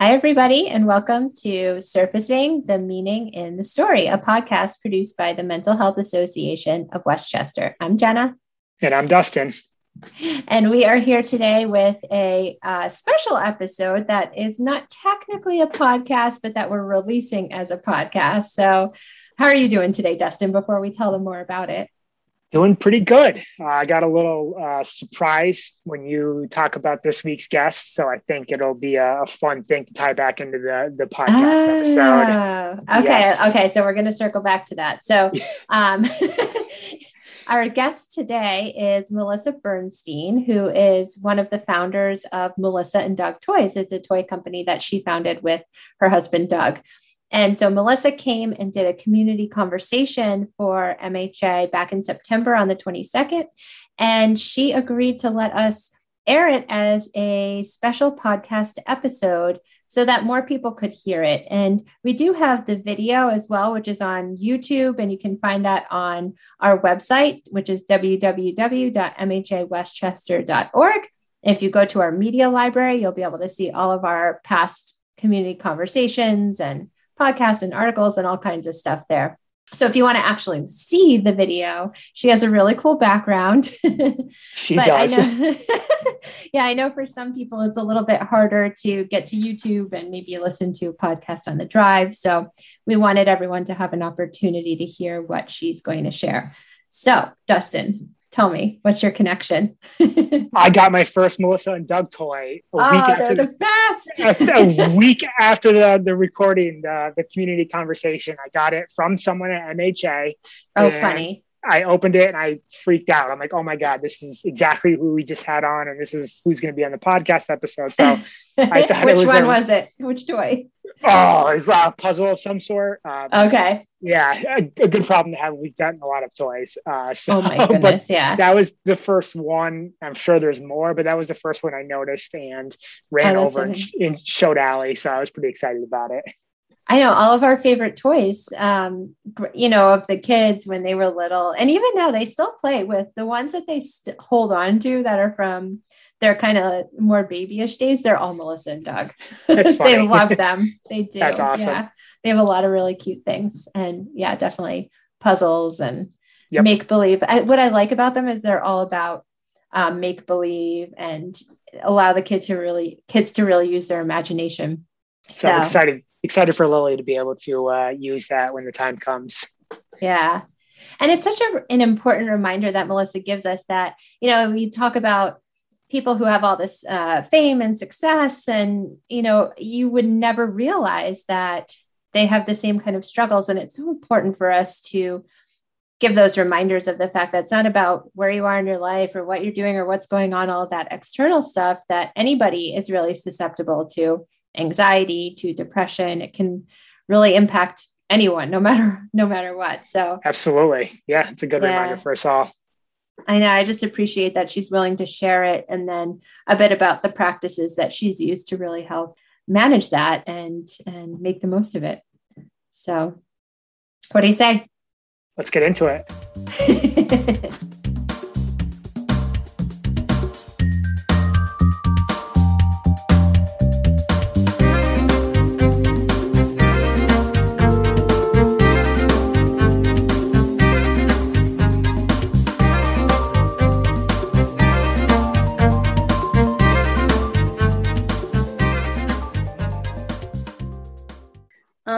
Hi, everybody, and welcome to Surfacing the Meaning in the Story, a podcast produced by the Mental Health Association of Westchester. I'm Jenna. And I'm Dustin. And we are here today with a uh, special episode that is not technically a podcast, but that we're releasing as a podcast. So, how are you doing today, Dustin, before we tell them more about it? Doing pretty good. Uh, I got a little uh, surprised when you talk about this week's guest, so I think it'll be a, a fun thing to tie back into the the podcast episode. Oh, okay, yes. okay. So we're going to circle back to that. So, um, our guest today is Melissa Bernstein, who is one of the founders of Melissa and Doug Toys. It's a toy company that she founded with her husband Doug. And so Melissa came and did a community conversation for MHA back in September on the 22nd. And she agreed to let us air it as a special podcast episode so that more people could hear it. And we do have the video as well, which is on YouTube, and you can find that on our website, which is www.mhawestchester.org. If you go to our media library, you'll be able to see all of our past community conversations and podcasts and articles and all kinds of stuff there. So if you want to actually see the video, she has a really cool background. she but does. I know, yeah, I know for some people it's a little bit harder to get to YouTube and maybe listen to a podcast on the drive. So we wanted everyone to have an opportunity to hear what she's going to share. So, Dustin, tell me what's your connection i got my first melissa and doug toy a oh, week after the, best a, week after the, the recording the, the community conversation i got it from someone at mha oh funny I opened it and I freaked out. I'm like, oh my God, this is exactly who we just had on, and this is who's going to be on the podcast episode. So I thought Which it was one a, was it? Which toy? Oh, it's a puzzle of some sort. Um, okay. Yeah, a, a, good problem to have. We've gotten a lot of toys. Uh, so, oh my goodness, yeah. That was the first one. I'm sure there's more, but that was the first one I noticed and ran oh, over and, and showed Allie. So I was pretty excited about it. I know all of our favorite toys, um, you know, of the kids when they were little, and even now they still play with the ones that they st- hold on to that are from their kind of more babyish days. They're all Melissa and Doug. they love them. They do. That's awesome. Yeah. They have a lot of really cute things, and yeah, definitely puzzles and yep. make believe. What I like about them is they're all about um, make believe and allow the kids to really kids to really use their imagination. So, so I'm excited excited for Lily to be able to uh, use that when the time comes. Yeah. And it's such a, an important reminder that Melissa gives us that, you know, we talk about people who have all this uh, fame and success, and, you know, you would never realize that they have the same kind of struggles. And it's so important for us to give those reminders of the fact that it's not about where you are in your life or what you're doing or what's going on, all that external stuff that anybody is really susceptible to anxiety to depression. It can really impact anyone, no matter no matter what. So absolutely, yeah, it's a good yeah. reminder for us all. I know. I just appreciate that she's willing to share it, and then a bit about the practices that she's used to really help manage that and and make the most of it. So, what do you say? Let's get into it.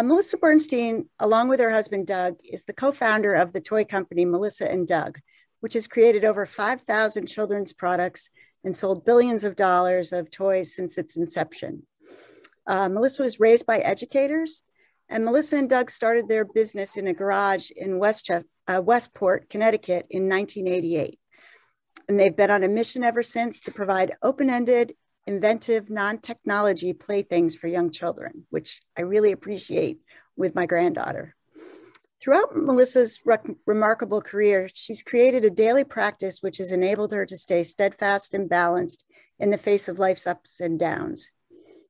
Uh, Melissa Bernstein, along with her husband Doug, is the co founder of the toy company Melissa and Doug, which has created over 5,000 children's products and sold billions of dollars of toys since its inception. Uh, Melissa was raised by educators, and Melissa and Doug started their business in a garage in uh, Westport, Connecticut in 1988. And they've been on a mission ever since to provide open ended inventive, non technology playthings for young children, which I really appreciate with my granddaughter. Throughout Melissa's re- remarkable career, she's created a daily practice which has enabled her to stay steadfast and balanced in the face of life's ups and downs.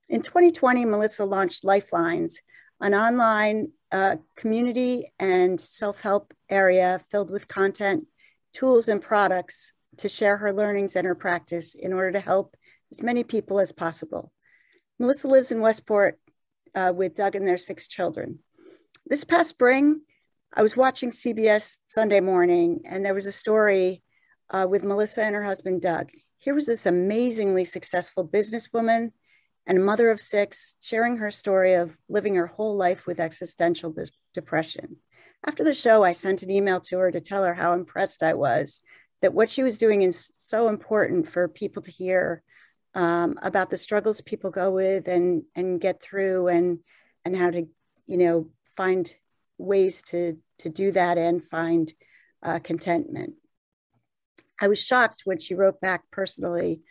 In 2020, Melissa launched Lifelines, an online uh, community and self help area filled with content, tools, and products to share her learnings and her practice in order to help as many people as possible. Melissa lives in Westport uh, with Doug and their six children. This past spring, I was watching CBS Sunday morning, and there was a story uh, with Melissa and her husband, Doug. Here was this amazingly successful businesswoman and mother of six sharing her story of living her whole life with existential de- depression. After the show, I sent an email to her to tell her how impressed I was that what she was doing is so important for people to hear um, about the struggles people go with and and get through and and how to you know find ways to to do that and find uh, contentment. I was shocked when she wrote back personally,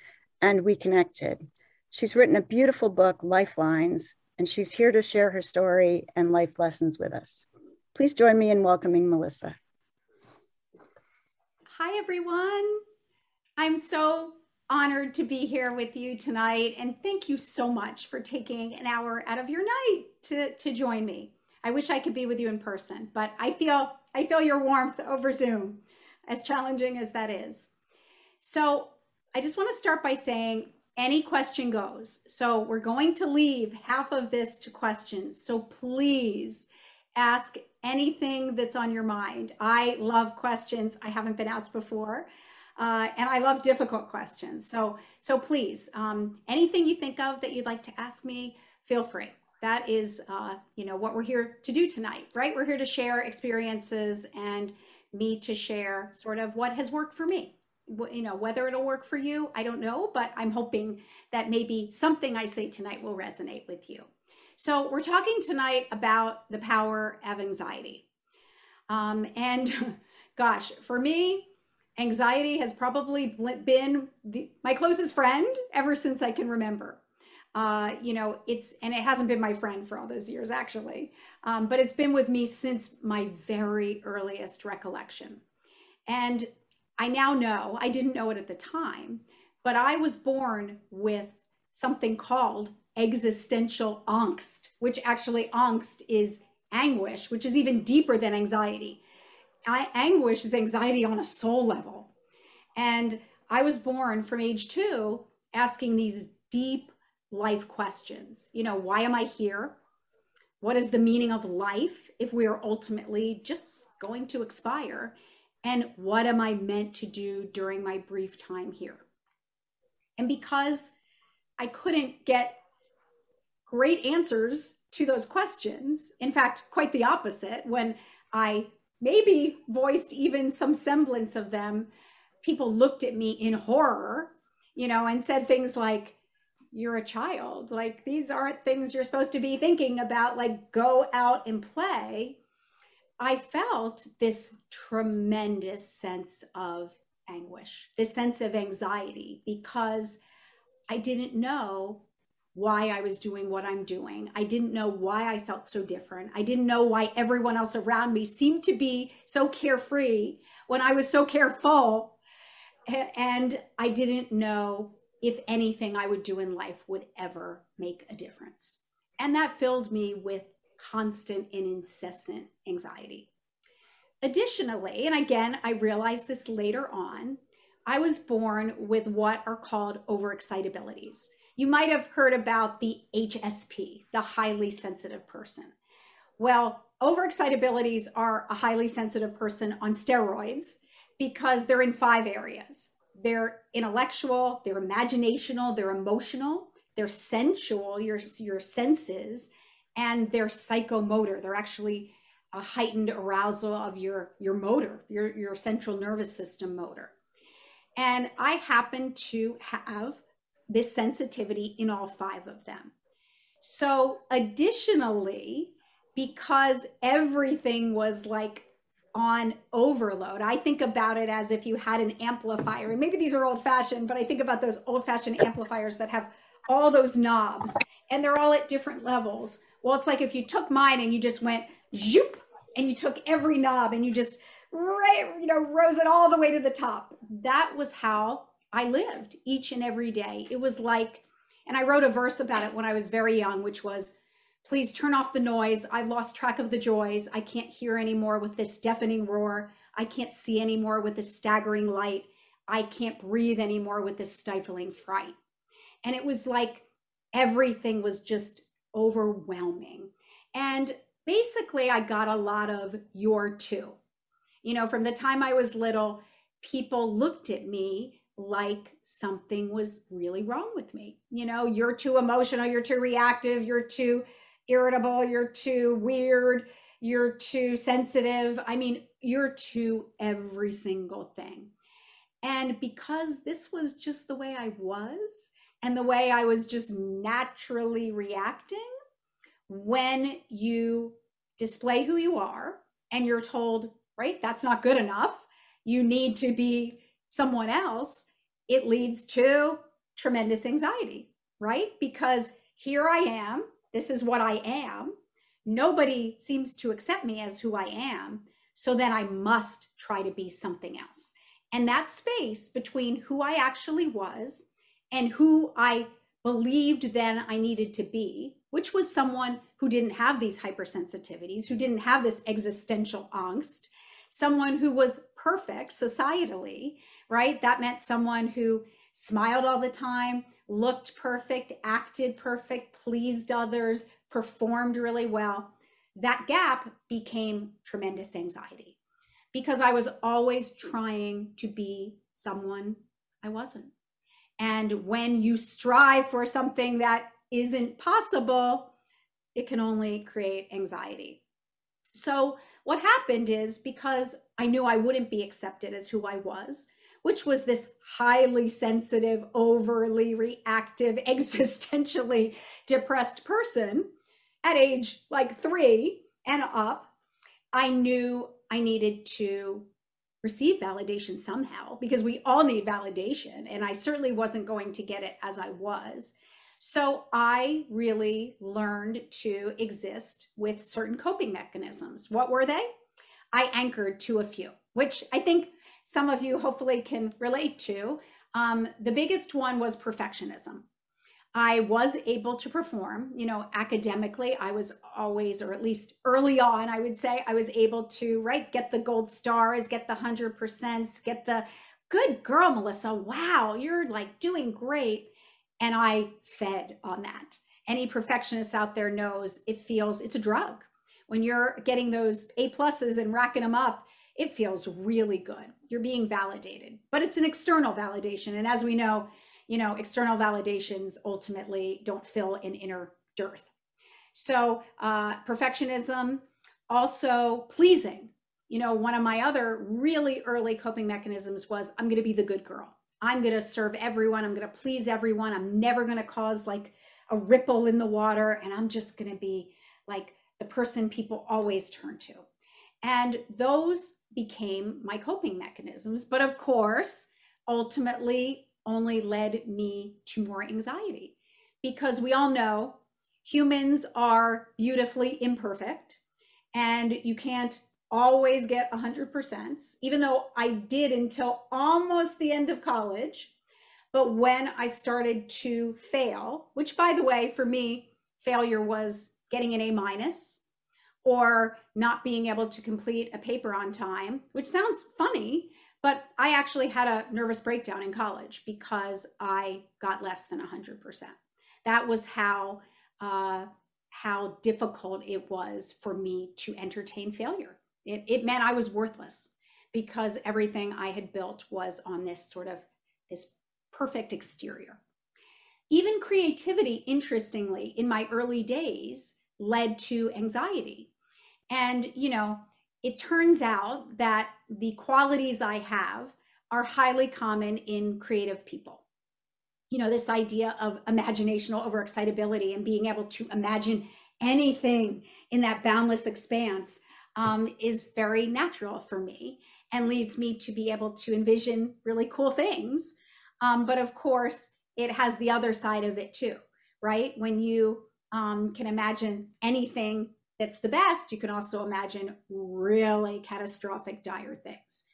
and we connected. She's written a beautiful book, Lifelines, and she's here to share her story and life lessons with us. Please join me in welcoming Melissa. Hi, everyone. I'm so honored to be here with you tonight, and thank you so much for taking an hour out of your night to, to join me. I wish I could be with you in person, but I feel I feel your warmth over Zoom, as challenging as that is. So I just want to start by saying any question goes. So we're going to leave half of this to questions. So please ask anything that's on your mind. I love questions I haven't been asked before. Uh, and I love difficult questions. So, so please, um, anything you think of that you'd like to ask me, feel free. That is, uh, you know, what we're here to do tonight, right? We're here to share experiences and me to share sort of what has worked for me. You know, whether it'll work for you, I don't know, but I'm hoping that maybe something I say tonight will resonate with you. So, we're talking tonight about the power of anxiety. Um, and gosh, for me, anxiety has probably been the, my closest friend ever since I can remember. Uh, you know, it's, and it hasn't been my friend for all those years actually, um, but it's been with me since my very earliest recollection. And I now know, I didn't know it at the time, but I was born with something called existential angst, which actually angst is anguish, which is even deeper than anxiety. I, anguish is anxiety on a soul level. And I was born from age two asking these deep life questions. You know, why am I here? What is the meaning of life if we are ultimately just going to expire? And what am I meant to do during my brief time here? And because I couldn't get great answers to those questions. In fact, quite the opposite. When I maybe voiced even some semblance of them, people looked at me in horror, you know, and said things like, You're a child. Like, these aren't things you're supposed to be thinking about. Like, go out and play. I felt this tremendous sense of anguish, this sense of anxiety, because I didn't know why I was doing what I'm doing. I didn't know why I felt so different. I didn't know why everyone else around me seemed to be so carefree when I was so careful. And I didn't know if anything I would do in life would ever make a difference. And that filled me with constant and incessant anxiety. Additionally, and again, I realized this later on, I was born with what are called overexcitabilities. You might have heard about the HSP, the highly sensitive person. Well, overexcitabilities are a highly sensitive person on steroids because they're in five areas. They're intellectual, they're imaginational, they're emotional, they're sensual, your, your senses, and they're psychomotor. They're actually a heightened arousal of your, your motor, your, your central nervous system motor. And I happen to have this sensitivity in all five of them. So, additionally, because everything was like on overload, I think about it as if you had an amplifier. And maybe these are old fashioned, but I think about those old fashioned amplifiers that have all those knobs and they're all at different levels. Well, it's like if you took mine and you just went zoop and you took every knob and you just you know rose it all the way to the top. That was how I lived each and every day. It was like, and I wrote a verse about it when I was very young, which was, Please turn off the noise. I've lost track of the joys. I can't hear anymore with this deafening roar. I can't see anymore with this staggering light. I can't breathe anymore with this stifling fright. And it was like everything was just overwhelming. And basically, I got a lot of you're too. You know, from the time I was little, people looked at me like something was really wrong with me. You know, you're too emotional, you're too reactive, you're too irritable, you're too weird, you're too sensitive. I mean, you're too every single thing. And because this was just the way I was and the way I was just naturally reacting, when you display who you are and you're told, right, that's not good enough, you need to be someone else, it leads to tremendous anxiety, right? Because here I am, this is what I am. Nobody seems to accept me as who I am. So then I must try to be something else. And that space between who I actually was and who I believed then I needed to be, which was someone who didn't have these hypersensitivities, who didn't have this existential angst, someone who was perfect societally, right? That meant someone who smiled all the time, looked perfect, acted perfect, pleased others, performed really well. That gap became tremendous anxiety because I was always trying to be someone I wasn't. And when you strive for something that isn't possible, it can only create anxiety. So, what happened is because I knew I wouldn't be accepted as who I was, which was this highly sensitive, overly reactive, existentially depressed person at age like three and up, I knew I needed to receive validation somehow because we all need validation. And I certainly wasn't going to get it as I was. So I really learned to exist with certain coping mechanisms. What were they? I anchored to a few, which I think some of you hopefully can relate to. Um, the biggest one was perfectionism. I was able to perform, you know, academically. I was always, or at least early on, I would say, I was able to, right, get the gold stars, get the 100%, get the good girl, Melissa. Wow, you're like doing great. And I fed on that. Any perfectionist out there knows it feels it's a drug. When you're getting those A pluses and racking them up, it feels really good. You're being validated, but it's an external validation. And as we know, you know, external validations ultimately don't fill an inner dearth. So, uh, perfectionism, also pleasing. You know, one of my other really early coping mechanisms was I'm going to be the good girl. I'm going to serve everyone. I'm going to please everyone. I'm never going to cause like a ripple in the water. And I'm just going to be like the person people always turn to. And those became my coping mechanisms. But of course, ultimately, only led me to more anxiety because we all know humans are beautifully imperfect and you can't always get 100%, even though I did until almost the end of college. But when I started to fail, which by the way, for me, failure was getting an A minus or not being able to complete a paper on time, which sounds funny, but I actually had a nervous breakdown in college because I got less than 100%. That was how uh, how difficult it was for me to entertain failure. It, it meant I was worthless because everything I had built was on this sort of this perfect exterior. Even creativity, interestingly, in my early days led to anxiety. And, you know, it turns out that the qualities I have are highly common in creative people. You know, this idea of imaginational overexcitability and being able to imagine anything in that boundless expanse um, is very natural for me and leads me to be able to envision really cool things. Um, but of course, it has the other side of it too, right? When you um, can imagine anything that's the best, you can also imagine really catastrophic, dire things.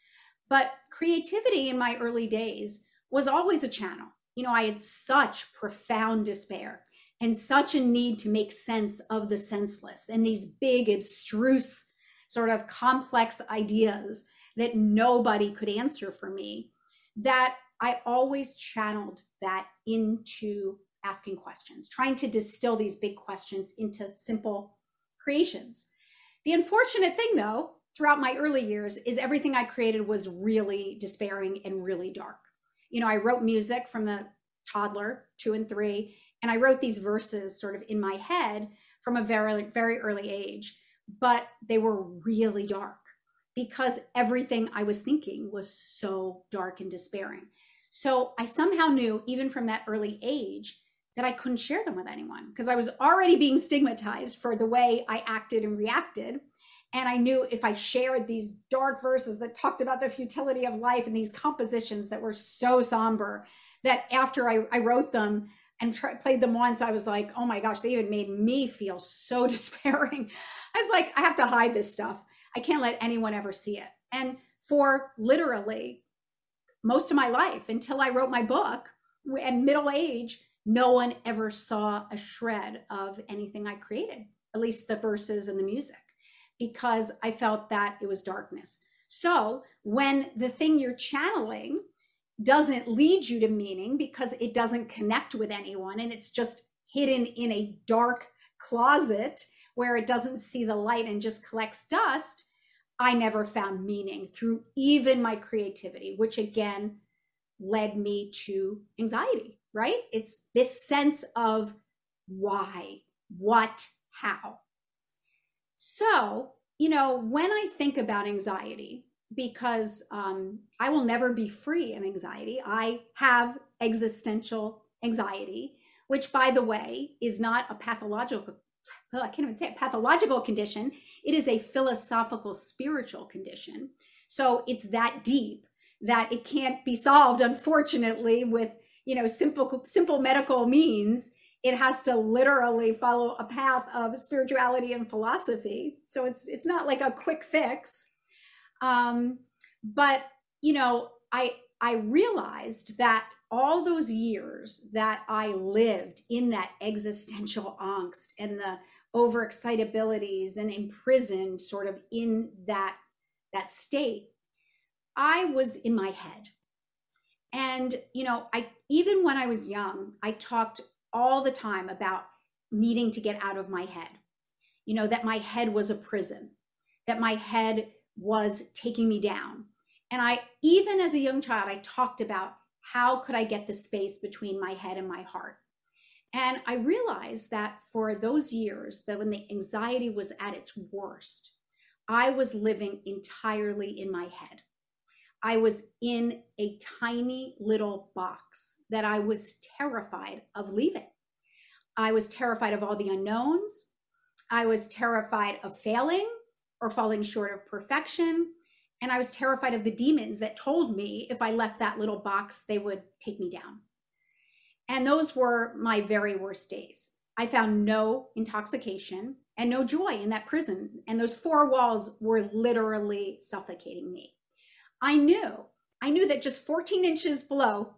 But creativity in my early days was always a channel. You know, I had such profound despair and such a need to make sense of the senseless and these big, abstruse, sort of complex ideas that nobody could answer for me that I always channeled that into asking questions, trying to distill these big questions into simple creations. The unfortunate thing, though, throughout my early years is everything I created was really despairing and really dark. You know, I wrote music from the toddler, two and three, and I wrote these verses sort of in my head from a very, very early age, but they were really dark because everything I was thinking was so dark and despairing. So I somehow knew, even from that early age, that I couldn't share them with anyone because I was already being stigmatized for the way I acted and reacted. And I knew if I shared these dark verses that talked about the futility of life and these compositions that were so somber, that after I, I wrote them and played them once, I was like, oh my gosh, they even made me feel so despairing. I was like, I have to hide this stuff. I can't let anyone ever see it. And for literally most of my life until I wrote my book at middle age, no one ever saw a shred of anything I created, at least the verses and the music, because I felt that it was darkness. So when the thing you're channeling doesn't lead you to meaning because it doesn't connect with anyone and it's just hidden in a dark closet where it doesn't see the light and just collects dust, I never found meaning through even my creativity, which again led me to anxiety, right? It's this sense of why, what, how. So, you know, when I think about anxiety, because um, I will never be free of anxiety. I have existential anxiety, which, by the way, is not a pathological. Well, I can't even say a pathological condition. It is a philosophical, spiritual condition. So it's that deep that it can't be solved, unfortunately, with you know simple simple medical means. It has to literally follow a path of spirituality and philosophy. So it's it's not like a quick fix um, but you know, I I realized that all those years that I lived in that existential angst and the overexcitabilities and imprisoned sort of in that that state, I was in my head. And you know, I even when I was young, I talked all the time about needing to get out of my head. You know, that my head was a prison, that my head was taking me down. And I, even as a young child, I talked about how could I get the space between my head and my heart. And I realized that for those years, that when the anxiety was at its worst, I was living entirely in my head. I was in a tiny little box that I was terrified of leaving. I was terrified of all the unknowns. I was terrified of failing or falling short of perfection. And I was terrified of the demons that told me if I left that little box, they would take me down. And those were my very worst days. I found no intoxication and no joy in that prison. And those four walls were literally suffocating me. I knew, I knew that just 14 inches below,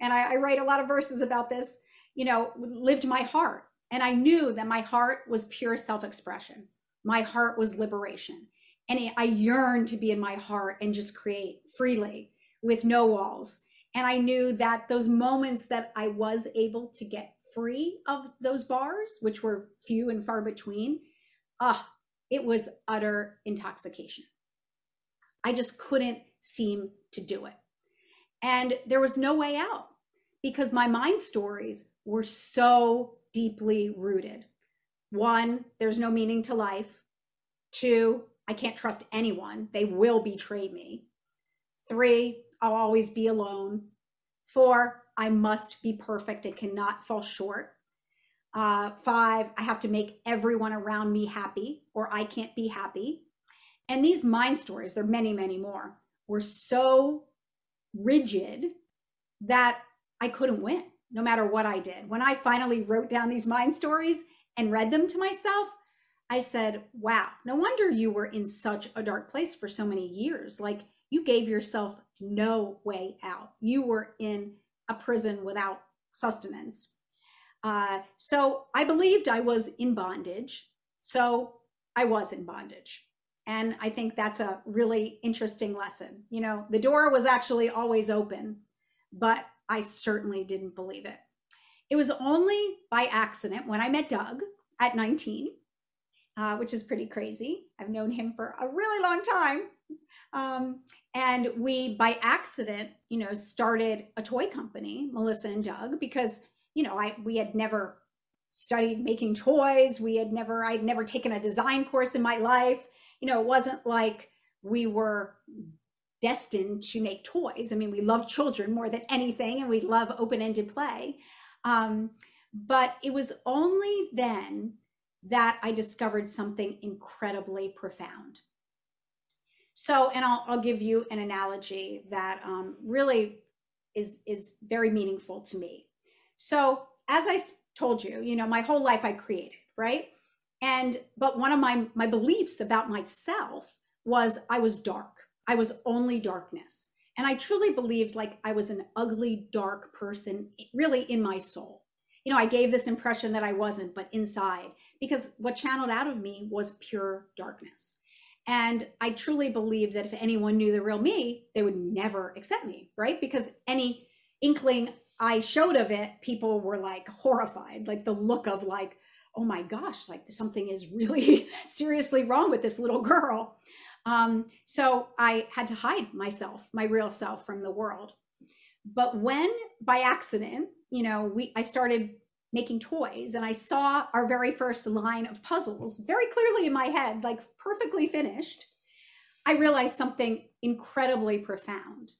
and I, I write a lot of verses about this, you know, lived my heart. And I knew that my heart was pure self expression my heart was liberation. And I yearned to be in my heart and just create freely with no walls. And I knew that those moments that I was able to get free of those bars, which were few and far between, ah, oh, it was utter intoxication. I just couldn't seem to do it. And there was no way out because my mind stories were so deeply rooted. One, there's no meaning to life. Two, I can't trust anyone. They will betray me. Three, I'll always be alone. Four, I must be perfect and cannot fall short. Uh, five, I have to make everyone around me happy or I can't be happy. And these mind stories, there are many, many more, were so rigid that I couldn't win no matter what I did. When I finally wrote down these mind stories and read them to myself, I said, wow, no wonder you were in such a dark place for so many years. Like you gave yourself no way out. You were in a prison without sustenance. Uh, so I believed I was in bondage. So I was in bondage. And I think that's a really interesting lesson. You know, the door was actually always open, but I certainly didn't believe it. It was only by accident when I met Doug at 19, uh, which is pretty crazy. I've known him for a really long time. Um, and we, by accident, you know, started a toy company, Melissa and Doug, because, you know, I we had never studied making toys. We had never, I'd never taken a design course in my life. You know, it wasn't like we were destined to make toys. I mean, we love children more than anything, and we love open ended play. Um, but it was only then that I discovered something incredibly profound. So, and I'll, I'll give you an analogy that um, really is, is very meaningful to me. So, as I told you, you know, my whole life I created, right? And, but one of my, my beliefs about myself was I was dark. I was only darkness. And I truly believed like I was an ugly, dark person, really in my soul. You know, I gave this impression that I wasn't, but inside, because what channeled out of me was pure darkness. And I truly believed that if anyone knew the real me, they would never accept me, right? Because any inkling I showed of it, people were like horrified, like the look of like, oh my gosh, like something is really seriously wrong with this little girl. Um, so I had to hide myself, my real self from the world. But when by accident, you know, we I started making toys and I saw our very first line of puzzles very clearly in my head, like perfectly finished, I realized something incredibly profound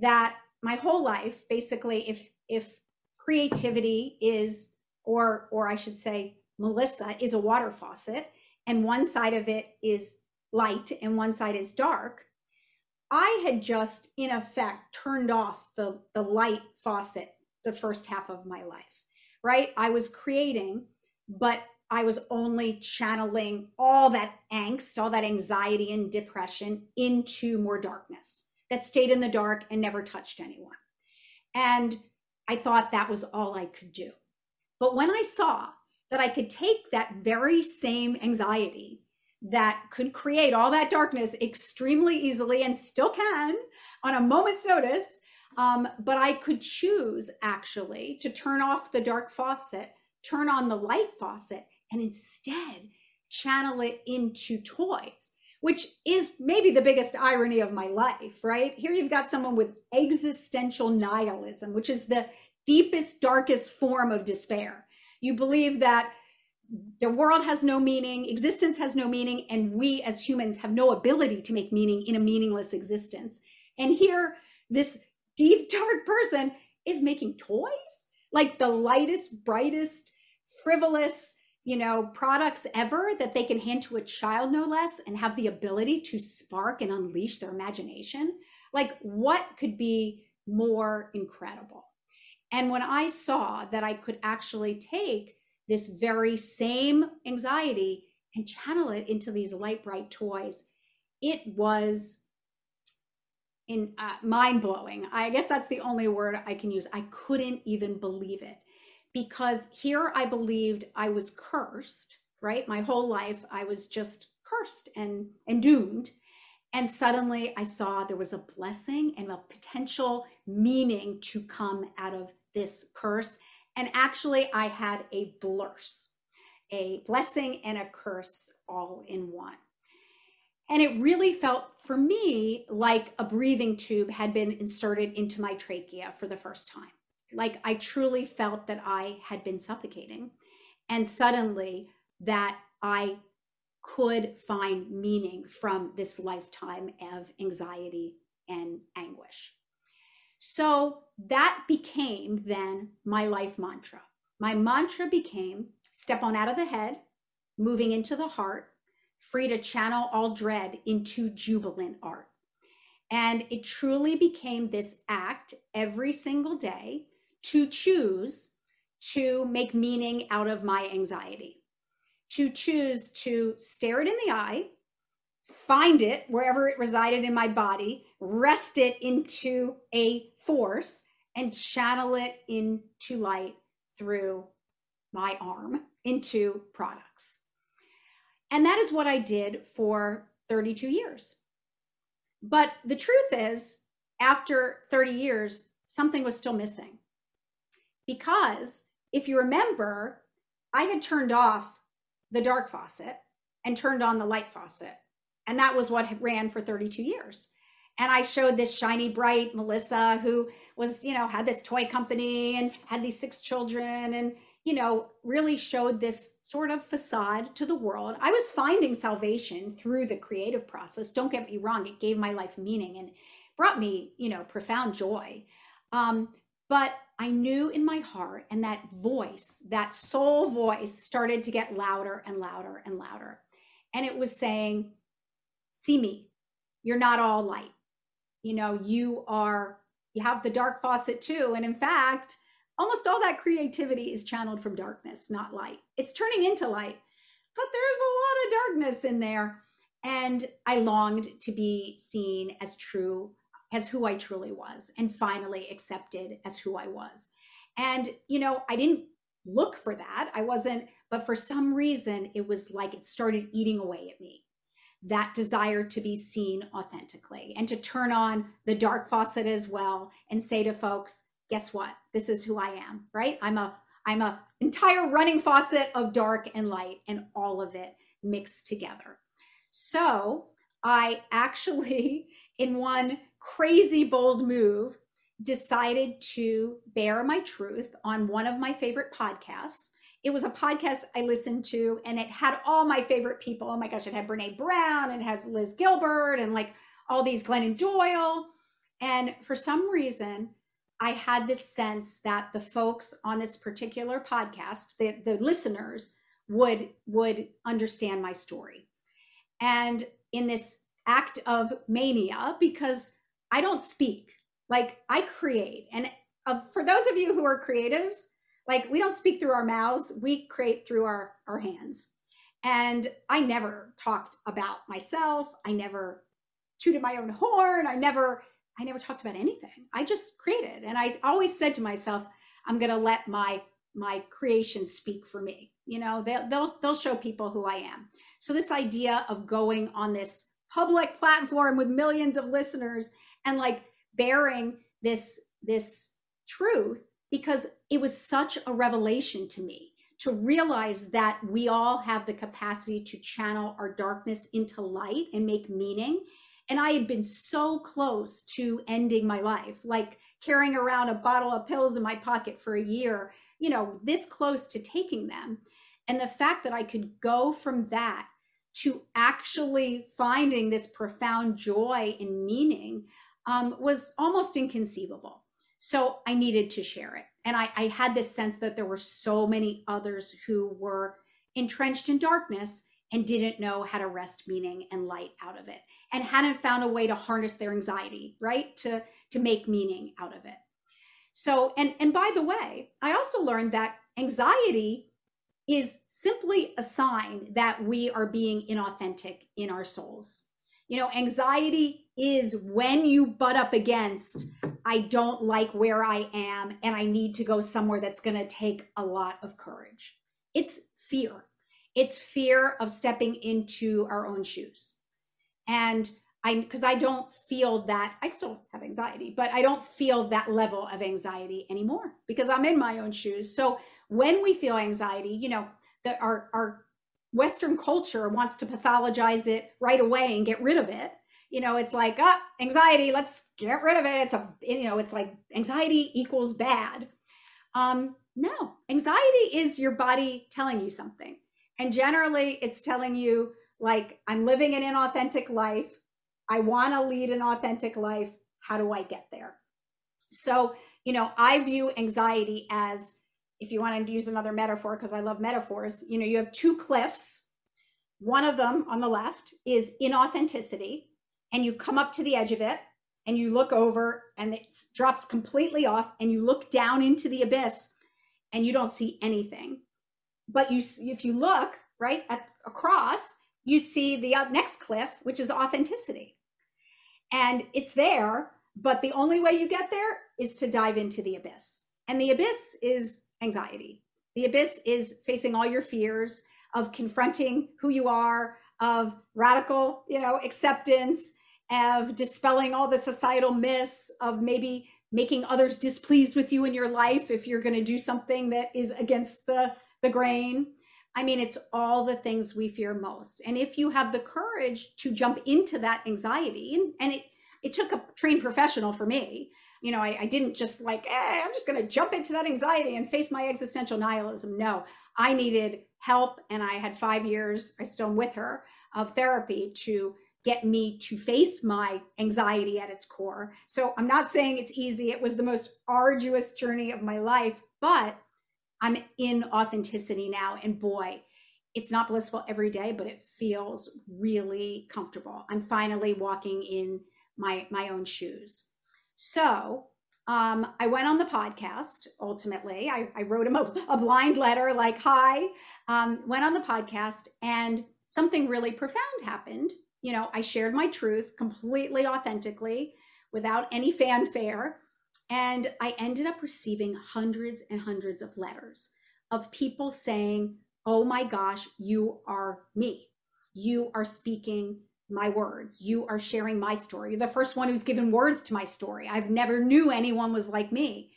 that my whole life basically if if creativity is or or I should say Melissa is a water faucet and one side of it is light and one side is dark, I had just, in effect, turned off the, the light faucet the first half of my life, right? I was creating, but I was only channeling all that angst, all that anxiety and depression into more darkness that stayed in the dark and never touched anyone. And I thought that was all I could do. But when I saw that I could take that very same anxiety that could create all that darkness extremely easily and still can on a moment's notice. Um, but I could choose actually to turn off the dark faucet, turn on the light faucet, and instead channel it into toys, which is maybe the biggest irony of my life, right? Here you've got someone with existential nihilism, which is the deepest, darkest form of despair. You believe that the world has no meaning, existence has no meaning, and we as humans have no ability to make meaning in a meaningless existence. And here, this deep, dark person is making toys, like the lightest, brightest, frivolous, you know, products ever that they can hand to a child, no less, and have the ability to spark and unleash their imagination. Like, what could be more incredible? And when I saw that I could actually take this very same anxiety and channel it into these light bright toys it was in uh, mind blowing i guess that's the only word i can use. I couldn't even believe it. Because here i believed i was cursed right? My whole life i was just cursed and and doomed. And suddenly i saw there was a blessing and a potential meaning to come out of this curse. And actually, I had a blurse, a blessing and a curse all in one. And it really felt for me like a breathing tube had been inserted into my trachea for the first time. Like I truly felt that I had been suffocating. And suddenly that I could find meaning from this lifetime of anxiety and anguish. So that became then my life mantra. My mantra became step on out of the head, moving into the heart, free to channel all dread into jubilant art. And it truly became this act every single day to choose to make meaning out of my anxiety, to choose to stare it in the eye, find it wherever it resided in my body, rest it into a force, and channel it into light through my arm into products. And that is what I did for 32 years. But the truth is, after 30 years, something was still missing because if you remember, I had turned off the dark faucet and turned on the light faucet. And that was what ran for 32 years. And I showed this shiny, bright Melissa who was, you know, had this toy company and had these six children and, you know, really showed this sort of facade to the world. I was finding salvation through the creative process. Don't get me wrong, it gave my life meaning and brought me, you know, profound joy. Um, but I knew in my heart, and that voice, that soul voice, started to get louder and louder and louder. And it was saying, See me, you're not all light. You know, you are, you have the dark faucet too. And in fact, almost all that creativity is channeled from darkness, not light. It's turning into light, but there's a lot of darkness in there. And I longed to be seen as true, as who I truly was, and finally accepted as who I was. And, you know, I didn't look for that. I wasn't, but for some reason, it was like it started eating away at me that desire to be seen authentically and to turn on the dark faucet as well and say to folks, guess what? This is who I am, right? I'm a I'm a entire running faucet of dark and light and all of it mixed together. So, I actually in one crazy bold move decided to bear my truth on one of my favorite podcasts. It was a podcast I listened to, and it had all my favorite people. Oh my gosh, it had Brene Brown and has Liz Gilbert and like all these Glennon Doyle. And for some reason, I had this sense that the folks on this particular podcast, the, the listeners, would would understand my story. And in this act of mania, because I don't speak, like I create. And uh, for those of you who are creatives, like we don't speak through our mouths, we create through our, our hands. And I never talked about myself. I never tooted my own horn. I never, I never talked about anything. I just created. And I always said to myself, I'm going to let my, my creation speak for me. You know, they'll, they'll, they'll show people who I am. So this idea of going on this public platform with millions of listeners and like bearing this this truth because it was such a revelation to me to realize that we all have the capacity to channel our darkness into light and make meaning and i had been so close to ending my life like carrying around a bottle of pills in my pocket for a year you know this close to taking them and the fact that i could go from that to actually finding this profound joy and meaning um, was almost inconceivable. So I needed to share it. And I, I had this sense that there were so many others who were entrenched in darkness and didn't know how to wrest meaning and light out of it and hadn't found a way to harness their anxiety right to to make meaning out of it so and and by the way i also learned that anxiety is simply a sign that we are being inauthentic in our souls you know, anxiety is when you butt up against, I don't like where I am and I need to go somewhere that's going to take a lot of courage. It's fear. It's fear of stepping into our own shoes. And I, because I don't feel that, I still have anxiety, but I don't feel that level of anxiety anymore because I'm in my own shoes. So when we feel anxiety, you know, that our, our Western culture wants to pathologize it right away and get rid of it. You know, it's like, ah, anxiety, let's get rid of it. It's a, you know, it's like anxiety equals bad. Um, no, anxiety is your body telling you something. And generally, it's telling you, like, I'm living an inauthentic life. I want to lead an authentic life. How do I get there? So, you know, I view anxiety as if you want to use another metaphor, because I love metaphors, you know, you have two cliffs. One of them on the left is inauthenticity, and you come up to the edge of it and you look over and it drops completely off, and you look down into the abyss and you don't see anything. But you, if you look right at across, you see the uh, next cliff, which is authenticity. And it's there, but the only way you get there is to dive into the abyss. And the abyss is anxiety. The abyss is facing all your fears of confronting who you are, of radical, you know, acceptance, of dispelling all the societal myths, of maybe making others displeased with you in your life if you're going to do something that is against the the grain i mean it's all the things we fear most and if you have the courage to jump into that anxiety and, and it it took a trained professional for me you know i, I didn't just like eh, i'm just going to jump into that anxiety and face my existential nihilism no i needed help and i had five years i still am with her of therapy to get me to face my anxiety at its core. So I'm not saying it's easy. It was the most arduous journey of my life, but I'm in authenticity now. And boy, it's not blissful every day, but it feels really comfortable. I'm finally walking in my my own shoes. So um, I went on the podcast ultimately. I, I wrote him a, a, blind letter like, hi, um, went on the podcast, and something really profound happened you know, I shared my truth completely authentically without any fanfare. And I ended up receiving hundreds and hundreds of letters of people saying, Oh my gosh, you are me. You are speaking my words. You are sharing my story. You're the first one who's given words to my story. I've never knew anyone was like me.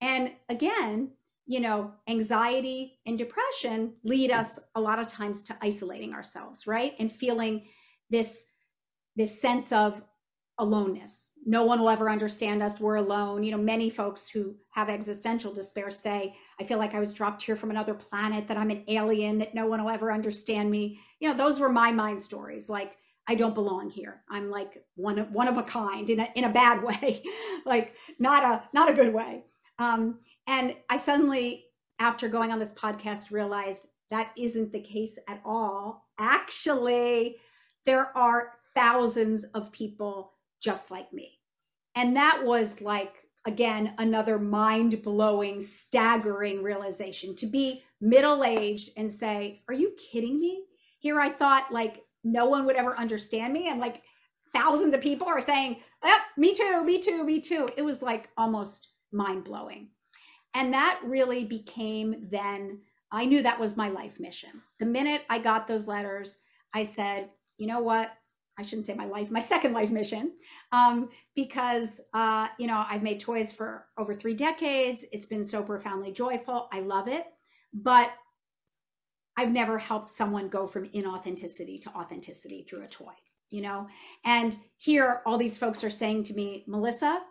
And again, you know, anxiety and depression lead us a lot of times to isolating ourselves, right? And feeling this this sense of aloneness. No one will ever understand us. We're alone. You know many folks who have existential despair say i feel like i was dropped here from another planet that i'm an alien that no one will ever understand me. You know those were my mind stories like i don't belong here. I'm like one of one of a kind in a in a bad way. Like not a not a good way. Um and i suddenly after going on this podcast realized that isn't the case at all. Actually there are thousands of people just like me. And that was like, again, another mind blowing, staggering realization to be middle aged and say, Are you kidding me? Here I thought like no one would ever understand me. And like thousands of people are saying, oh, Me too, me too, me too. It was like almost mind blowing. And that really became then, I knew that was my life mission. The minute I got those letters, I said, you know what? I shouldn't say my life, my second life mission, um, because uh, you know I've made toys for over three decades. It's been so profoundly joyful. I love it, but I've never helped someone go from inauthenticity to authenticity through a toy. You know, and here all these folks are saying to me, Melissa,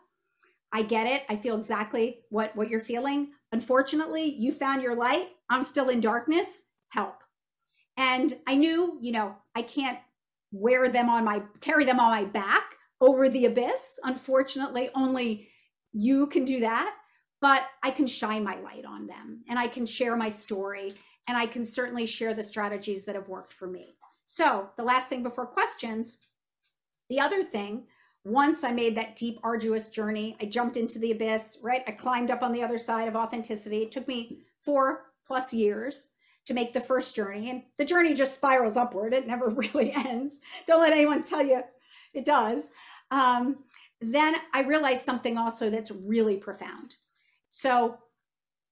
I get it. I feel exactly what what you're feeling. Unfortunately, you found your light. I'm still in darkness. Help. And I knew, you know, I can't wear them on my carry them on my back over the abyss. Unfortunately only you can do that but i can shine my light on them and i can share my story and i can certainly share the strategies that have worked for me. So the last thing before questions the other thing once i made that deep arduous journey i jumped into the abyss right? I climbed up on the other side of authenticity. It took me four plus years to make the first journey. And the journey just spirals upward, it never really ends. Don't let anyone tell you it does. Um, then I realized something also that's really profound. So,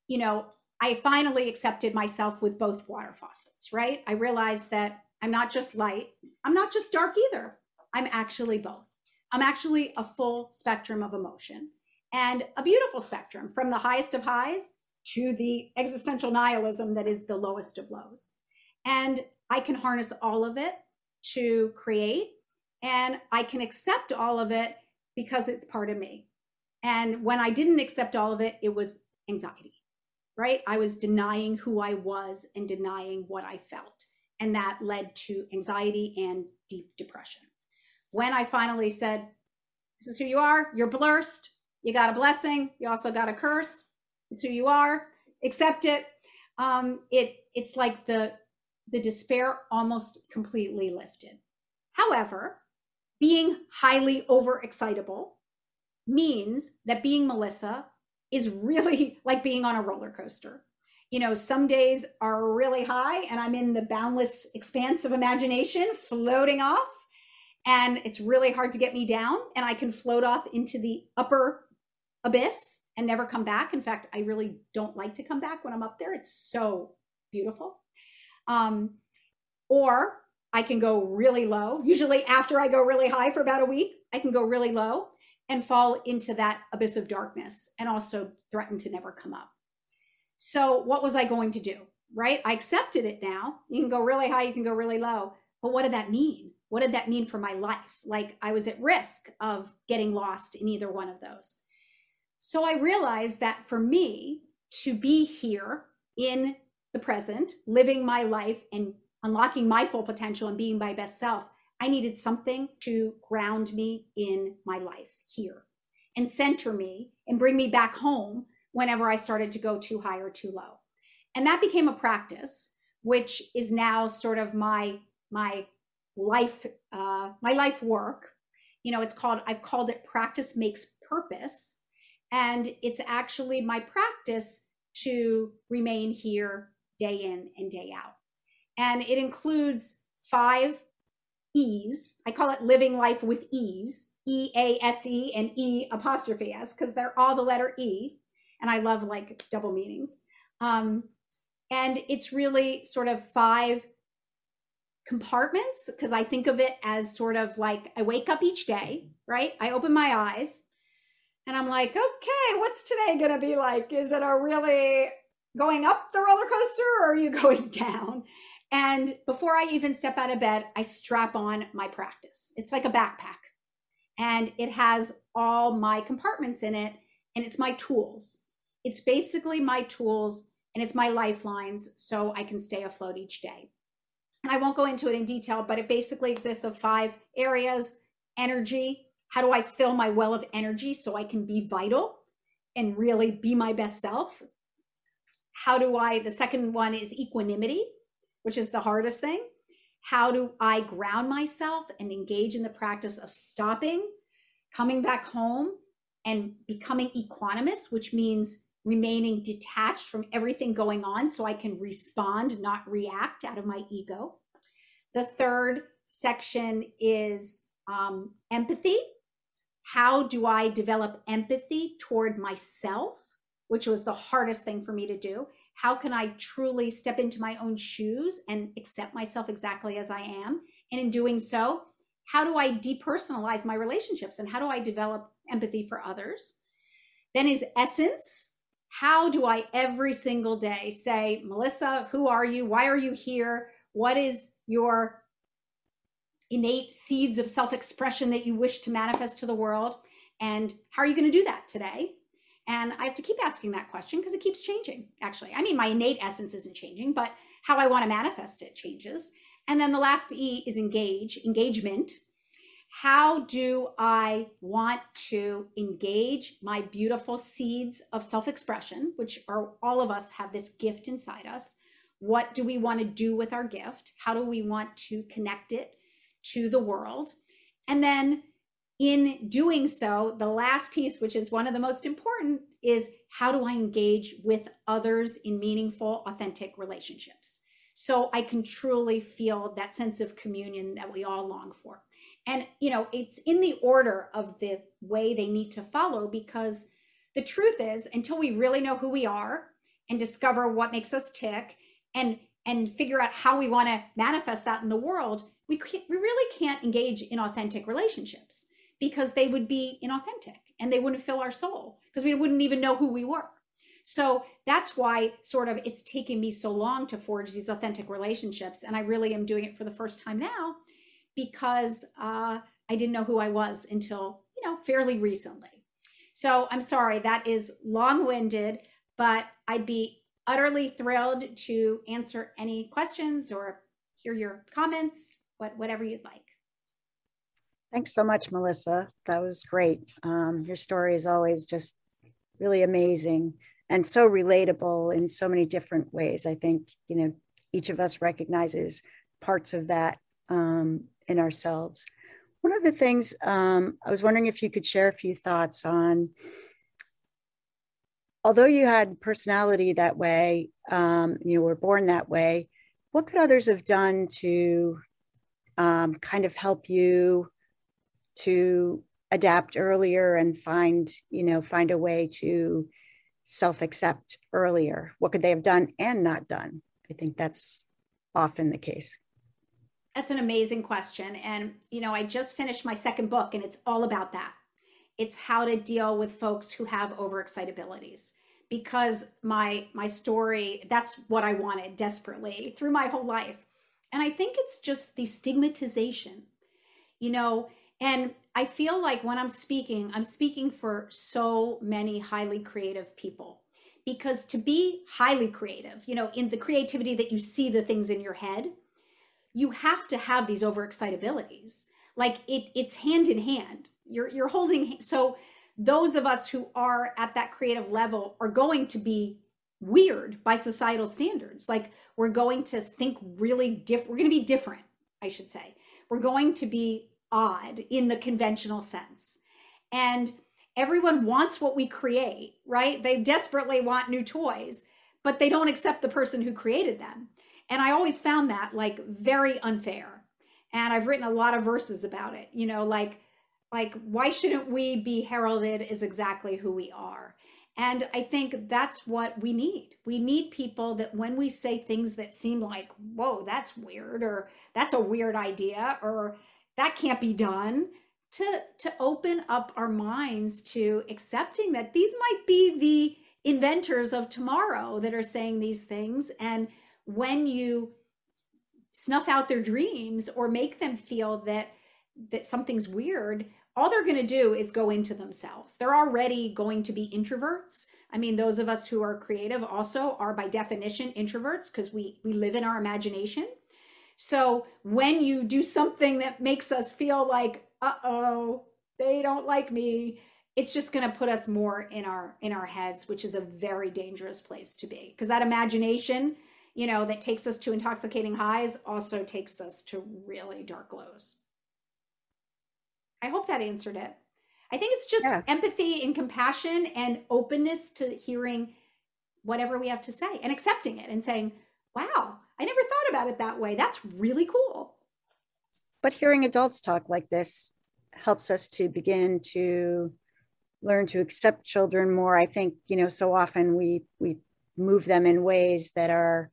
you know, I finally accepted myself with both water faucets, right? I realized that I'm not just light, I'm not just dark either. I'm actually both. I'm actually a full spectrum of emotion and a beautiful spectrum from the highest of highs to the existential nihilism that is the lowest of lows. And I can harness all of it to create, and I can accept all of it because it's part of me. And when I didn't accept all of it, it was anxiety, right? I was denying who I was and denying what I felt. And that led to anxiety and deep depression. When I finally said, This is who you are, you're blessed, you got a blessing, you also got a curse, it's who you are. Accept it. Um, it it's like the the despair almost completely lifted. However, being highly overexcitable means that being Melissa is really like being on a roller coaster. You know, some days are really high and I'm in the boundless expanse of imagination floating off and it's really hard to get me down and I can float off into the upper abyss and never come back. In fact, I really don't like to come back when I'm up there. It's so beautiful. Um, or I can go really low. Usually, after I go really high for about a week, I can go really low. and fall into that abyss of darkness and also threaten to never come up. So, what was I going to do? Right? I accepted it now. You can go really high, you can go really low. But what did that mean? What did that mean for my life? Like I was at risk of getting lost in either one of those. So I realized that for me to be here in the present, living my life and unlocking my full potential and being my best self, I needed something to ground me in my life here and center me and bring me back home whenever I started to go too high or too low. And that became a practice, which is now sort of my my life uh, my life work. You know, it's called I've called it practice makes purpose, and it's actually my practice to remain here day in and day out. And it includes five E's. I call it living life with ease, E A S E and E apostrophe S, because they're all the letter E. And I love like double meanings. Um, and it's really sort of five compartments because I think of it as sort of like I wake up each day, right? I open my eyes and I'm like, okay, what's today going to be like? Is it a really going up the roller coaster or are you going down? And before I even step out of bed, I strap on my practice. It's like a backpack and it has all my compartments in it and it's my tools. It's basically my tools and it's my lifelines so I can stay afloat each day. And I won't go into it in detail, but it basically exists of five areas energy. How do I fill my well of energy so I can be vital and really be my best self? How do I, the second one is equanimity, which is the hardest thing. How do I ground myself and engage in the practice of stopping, coming back home, and becoming equanimous, which means remaining detached from everything going on so I can respond, not react out of my ego. The third section is um, empathy. How do I develop empathy toward myself, which was the hardest thing for me to do? How can I truly step into my own shoes and accept myself exactly as I am? And in doing so, how do I depersonalize my relationships and how do I develop empathy for others? Then is essence, how do I every single day say, Melissa, who are you? Why are you here? What is your innate seeds of self expression that you wish to manifest to the world? And how are you going to do that today? And I have to keep asking that question because it keeps changing, actually. I mean, my innate essence isn't changing, but how I want to manifest it changes. And then the last E is engage, engagement how do I want to engage my beautiful seeds of self expression, which are all of us have this gift inside us? What do we want to do with our gift? How do we want to connect it to the world? And then in doing so, the last piece, which is one of the most important, is how do I engage with others in meaningful, authentic relationships? So I can truly feel that sense of communion that we all long for and you know it's in the order of the way they need to follow because the truth is until we really know who we are and discover what makes us tick and and figure out how we want to manifest that in the world we, we really can't engage in authentic relationships because they would be inauthentic and they wouldn't fill our soul because we wouldn't even know who we were so that's why sort of it's taken me so long to forge these authentic relationships and i really am doing it for the first time now because uh, I didn't know who I was until, you know, fairly recently. So I'm sorry, that is long winded, but I'd be utterly thrilled to answer any questions or hear your comments, what, whatever you'd like. Thanks so much, Melissa. That was great. Um, your story is always just really amazing and so relatable in so many different ways. I think, you know, each of us recognizes parts of that um, in ourselves. One of the things um, I was wondering if you could share a few thoughts on, although you had personality that way, um, you were born that way, what could others have done to um, kind of help you to adapt earlier and find, you know, find a way to self-accept earlier? What could they have done and not done? I think that's often the case. That's an amazing question. And, you know, I just finished my second book and it's all about that. it's how to deal with folks who have overexcitabilities because my my story that's what I wanted desperately through my whole life. And I think it's just the stigmatization. You know, and I feel like when I'm speaking, I'm speaking for so many highly creative people because to be highly creative, you know, in the creativity that you see the things in your head, you have to have these overexcitabilities. Like it, it's hand in hand. You're you're holding. So those of us who are at that creative level are going to be weird by societal standards. Like we're going to think really different. We're going to be different, I should say. We're going to be odd in the conventional sense. And everyone wants what we create, right? They desperately want new toys, but they don't accept the person who created them. And I always found that like very unfair. And I've written a lot of verses about it, you know, like like why shouldn't we be heralded as exactly who we are? And I think that's what we need. We need people that when we say things that seem like, whoa, that's weird, or that's a weird idea, or that can't be done, to to open up our minds to accepting that these might be the inventors of tomorrow that are saying these things and when you snuff out their dreams or make them feel that that something's weird all they're going to do is go into themselves they're already going to be introverts i mean those of us who are creative also are by definition introverts because we we live in our imagination so when you do something that makes us feel like uh-oh, they don't like me, it's just going to put us more in our in our heads, which is a very dangerous place to be. Because that imagination, you know, that takes us to intoxicating highs also takes us to really dark lows. I hope that answered it. I think it's just yeah. empathy and compassion and openness to hearing whatever we have to say and accepting it and saying, wow, I never thought about it that way. That's really cool. But hearing adults talk like this helps us to begin to learn to accept children more. I think, you know, so often we we move them in ways that are,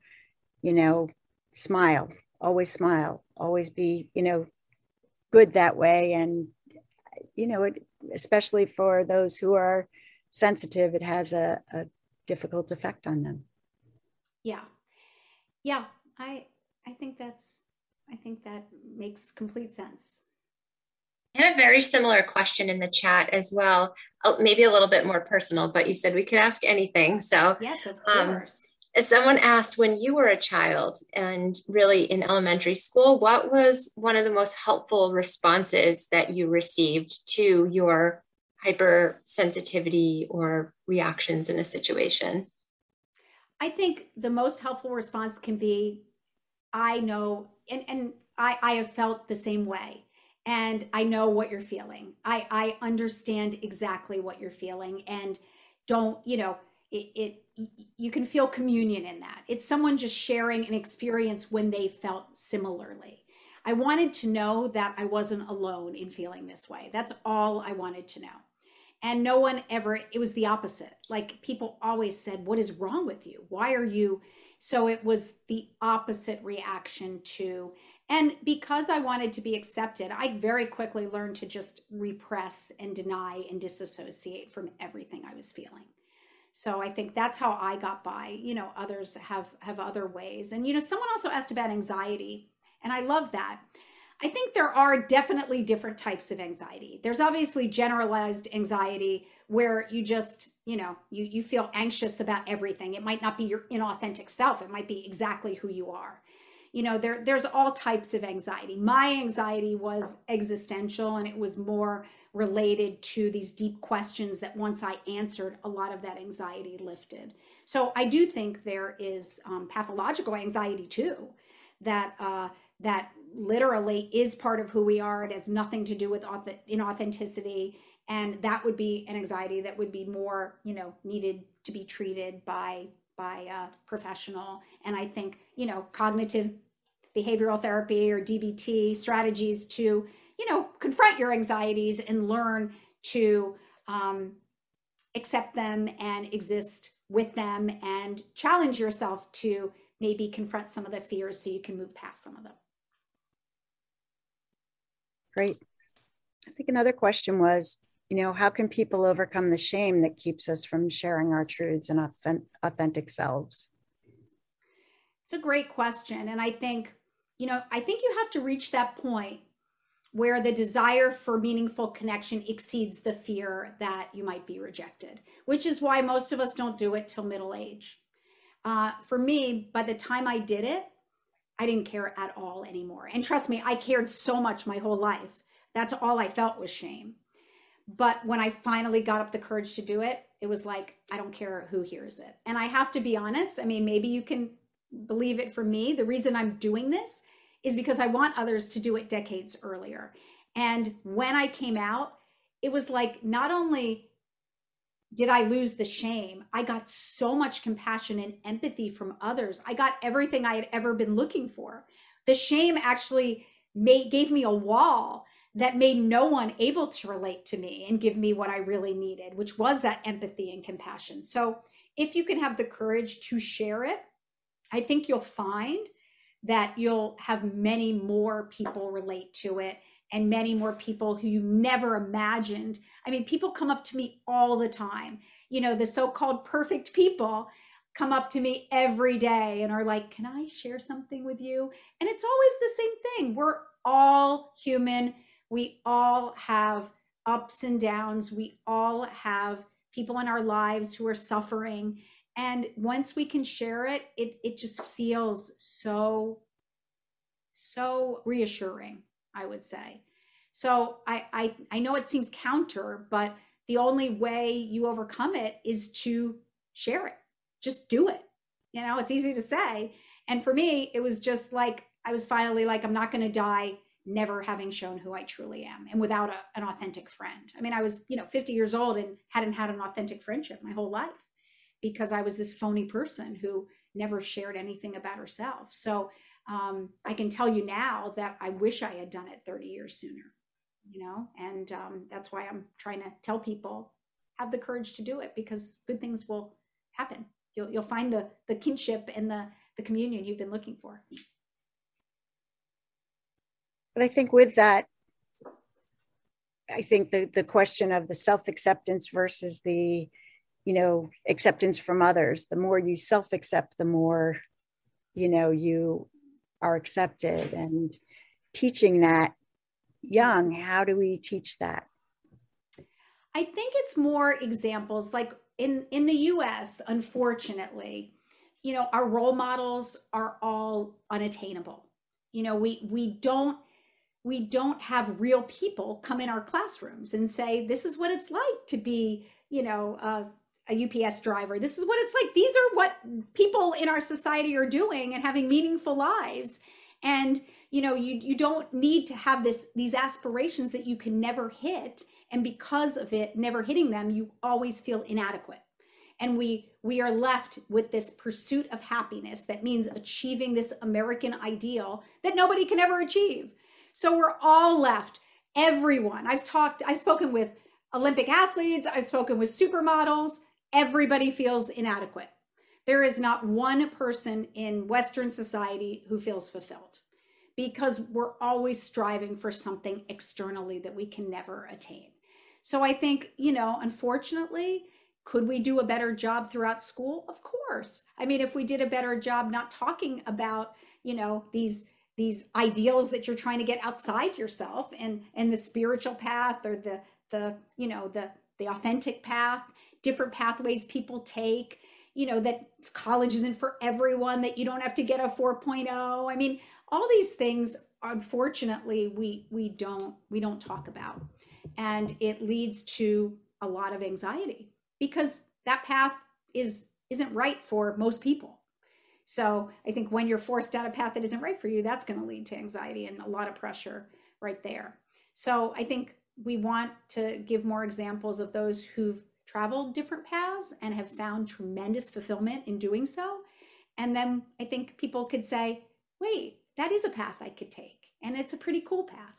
you know, smile, always smile, always be, you know, good that way. And, you know, it, especially for those who are sensitive, it has a, a difficult effect on them. Yeah. Yeah. I I think that's I think that makes complete sense. I had a very similar question in the chat as well, uh, maybe a little bit more personal, but you said we could ask anything. So, yes, of um, course. Um, someone asked when you were a child and really in elementary school, what was one of the most helpful responses that you received to your hypersensitivity or reactions in a situation? I think the most helpful response can be I know and and I I have felt the same way and I know what you're feeling. I I understand exactly what you're feeling and don't, you know, it, it you can feel communion in that. It's someone just sharing an experience when they felt similarly. I wanted to know that I wasn't alone in feeling this way. That's all I wanted to know. And no one ever, it was the opposite. Like people always said, What is wrong with you? Why are you? So it was the opposite reaction to, and because I wanted to be accepted, I very quickly learned to just repress and deny and disassociate from everything I was feeling. So I think that's how I got by. You know, others have have other ways. And you know, someone also asked about anxiety, and I love that. I think there are definitely different types of anxiety. There's obviously generalized anxiety where you just, you know, you you feel anxious about everything. It might not be your inauthentic self. It might be exactly who you are. You know, there there's all types of anxiety. My anxiety was existential and it was more related to these deep questions that once I answered, a lot of that anxiety lifted. So I do think there is um, pathological anxiety too, that uh, that literally is part of who we are. It has nothing to do with inauthenticity. And that would be an anxiety that would be more, you know, needed to be treated by by a professional. And I think, you know, cognitive behavioral therapy or DBT strategies to, you know, confront your anxieties and learn to um, accept them and exist with them and challenge yourself to maybe confront some of the fears so you can move past some of them. Great. I think another question was you know, how can people overcome the shame that keeps us from sharing our truths and authentic selves? It's a great question. And I think, you know, I think you have to reach that point where the desire for meaningful connection exceeds the fear that you might be rejected, which is why most of us don't do it till middle age. Uh, for me, by the time I did it, I didn't care at all anymore. And trust me, I cared so much my whole life. That's all I felt was shame. But when I finally got up the courage to do it, it was like, I don't care who hears it. And I have to be honest. I mean, maybe you can believe it for me. The reason I'm doing this is because I want others to do it decades earlier. And when I came out, it was like not only did I lose the shame, I got so much compassion and empathy from others. I got everything I had ever been looking for. The shame actually made gave me a wall that made no one able to relate to me and give me what I really needed, which was that empathy and compassion. So, if you can have the courage to share it, I think you'll find that you'll have many more people relate to it and many more people who you never imagined. I mean, people come up to me all the time. You know, the so called perfect people come up to me every day and are like, Can I share something with you? And it's always the same thing. We're all human. We all have ups and downs. We all have people in our lives who are suffering. And once we can share it it it just feels so so reassuring i would say. So I, I i know it seems counter but the only way you overcome it is to share it. Just do it. You know it's easy to say. And for me it was just like i was finally like i'm not going to die never having shown who i truly am and without a, an authentic friend i mean i was you know 50 years old and hadn't had an authentic friendship my whole life because I was this phony person who never shared anything about herself. So um, I can tell you now that I wish I had done it 30 years sooner, you know, and um, that's why I'm trying to tell people have the courage to do it because good things will happen. You'll, you'll find the, the kinship and the, the communion you've been looking for. But I think with that, I think the, the question of the self acceptance versus the you know acceptance from others the more you self accept the more you know you are accepted. And teaching that young how do we teach that? I think it's more examples like in in the us unfortunately you know our role models are all unattainable. You know we we don't we don't have real people come in our classrooms and say this is what it's like to be you know a UPS driver. This is what it's like. These are what people in our society are doing and having meaningful lives. And you know, you you don't need to have this these aspirations that you can never hit and because of it never hitting them, you always feel inadequate. And we we are left with this pursuit of happiness that means achieving this American ideal that nobody can ever achieve. So we're all left everyone. I've talked I've spoken with Olympic athletes, I've spoken with supermodels, everybody feels inadequate. There is not one person in Western society who feels fulfilled because we're always striving for something externally that we can never attain. So I think, you know, unfortunately, could we do a better job throughout school? Of course. I mean, if we did a better job not talking about, you know, these these ideals that you're trying to get outside yourself and and the spiritual path or the the you know the the authentic path different pathways people take you know that college isn't for everyone that you don't have to get a 4.0 i mean all these things unfortunately we we don't we don't talk about. And it leads to a lot of anxiety because that path is isn't right for most people so i think when you're forced down a path that isn't right for you that's going to lead to anxiety and a lot of pressure right there so i think we want to give more examples of those who've traveled different paths and have found tremendous fulfillment in doing so. And then I think people could say, wait, that is a path I could take. And it's a pretty cool path.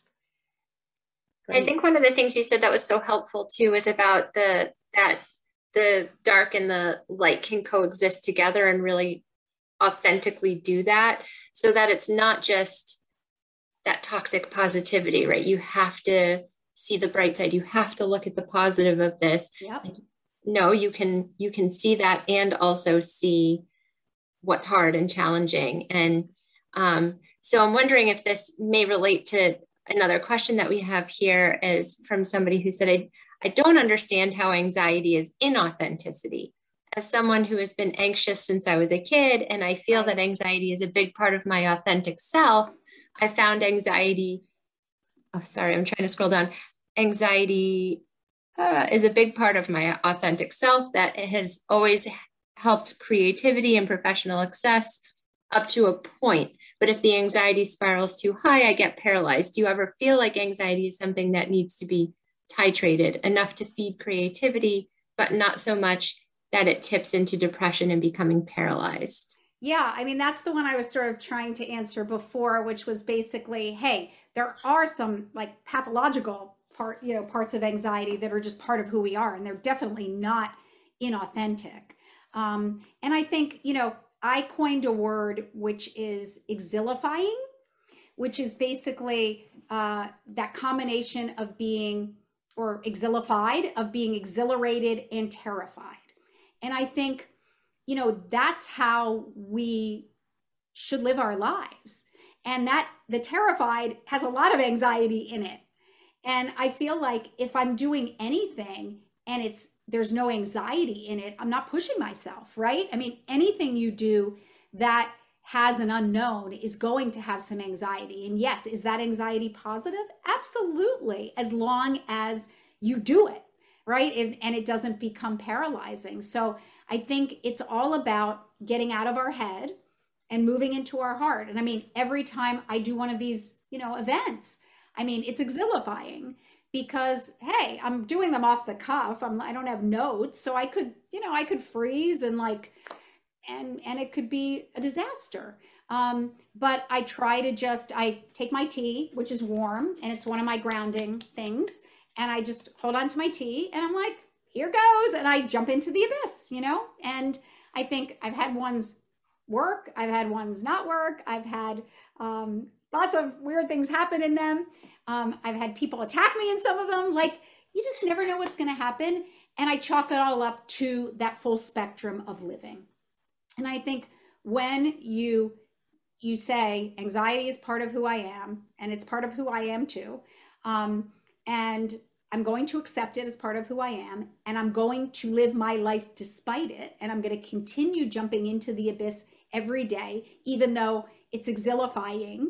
I think one of the things you said that was so helpful too is about the that the dark and the light can coexist together and really authentically do that so that it's not just that toxic positivity, right? You have to see the bright side. You have to look at the positive of this. Yep. No, you can you can see that and also see what's hard and challenging. And um, so I'm wondering if this may relate to another question that we have here is from somebody who said, I, I don't understand how anxiety is inauthenticity. As someone who has been anxious since I was a kid, and I feel that anxiety is a big part of my authentic self, I found anxiety. Oh, sorry, I'm trying to scroll down. Anxiety uh, is a big part of my authentic self that has always helped creativity and professional success up to a point. But if the anxiety spirals too high, I get paralyzed. Do you ever feel like anxiety is something that needs to be titrated enough to feed creativity, but not so much that it tips into depression and becoming paralyzed? Yeah, I mean, that's the one I was sort of trying to answer before, which was basically hey, there are some like pathological part, you know, parts of anxiety that are just part of who we are, and they're definitely not inauthentic. Um, and I think, you know, I coined a word which is exilifying, which is basically uh, that combination of being or exilified, of being exhilarated and terrified. And I think, you know, that's how we should live our lives. And that the terrified has a lot of anxiety in it. And I feel like if I'm doing anything and it's there's no anxiety in it, I'm not pushing myself, right? I mean, anything you do that has an unknown is going to have some anxiety. And yes, is that anxiety positive? Absolutely, as long as you do it, right? And, and it doesn't become paralyzing. So I think it's all about getting out of our head and moving into our heart. And I mean, every time I do one of these, you know, events, I mean, it's exilifying because hey i'm doing them off the cuff i'm i don't have notes so i could you know i could freeze and like and and it could be a disaster um, but i try to just i take my tea which is warm and it's one of my grounding things and i just hold on to my tea and i'm like here goes and i jump into the abyss you know and i think i've had ones work i've had ones not work i've had um, lots of weird things happen in them um, I've had people attack me in some of them. Like, you just never know what's going to happen. And I chalk it all up to that full spectrum of living. And I think when you you say anxiety is part of who I am, and it's part of who I am too, um, and I'm going to accept it as part of who I am, and I'm going to live my life despite it, and I'm going to continue jumping into the abyss every day, even though it's exilifying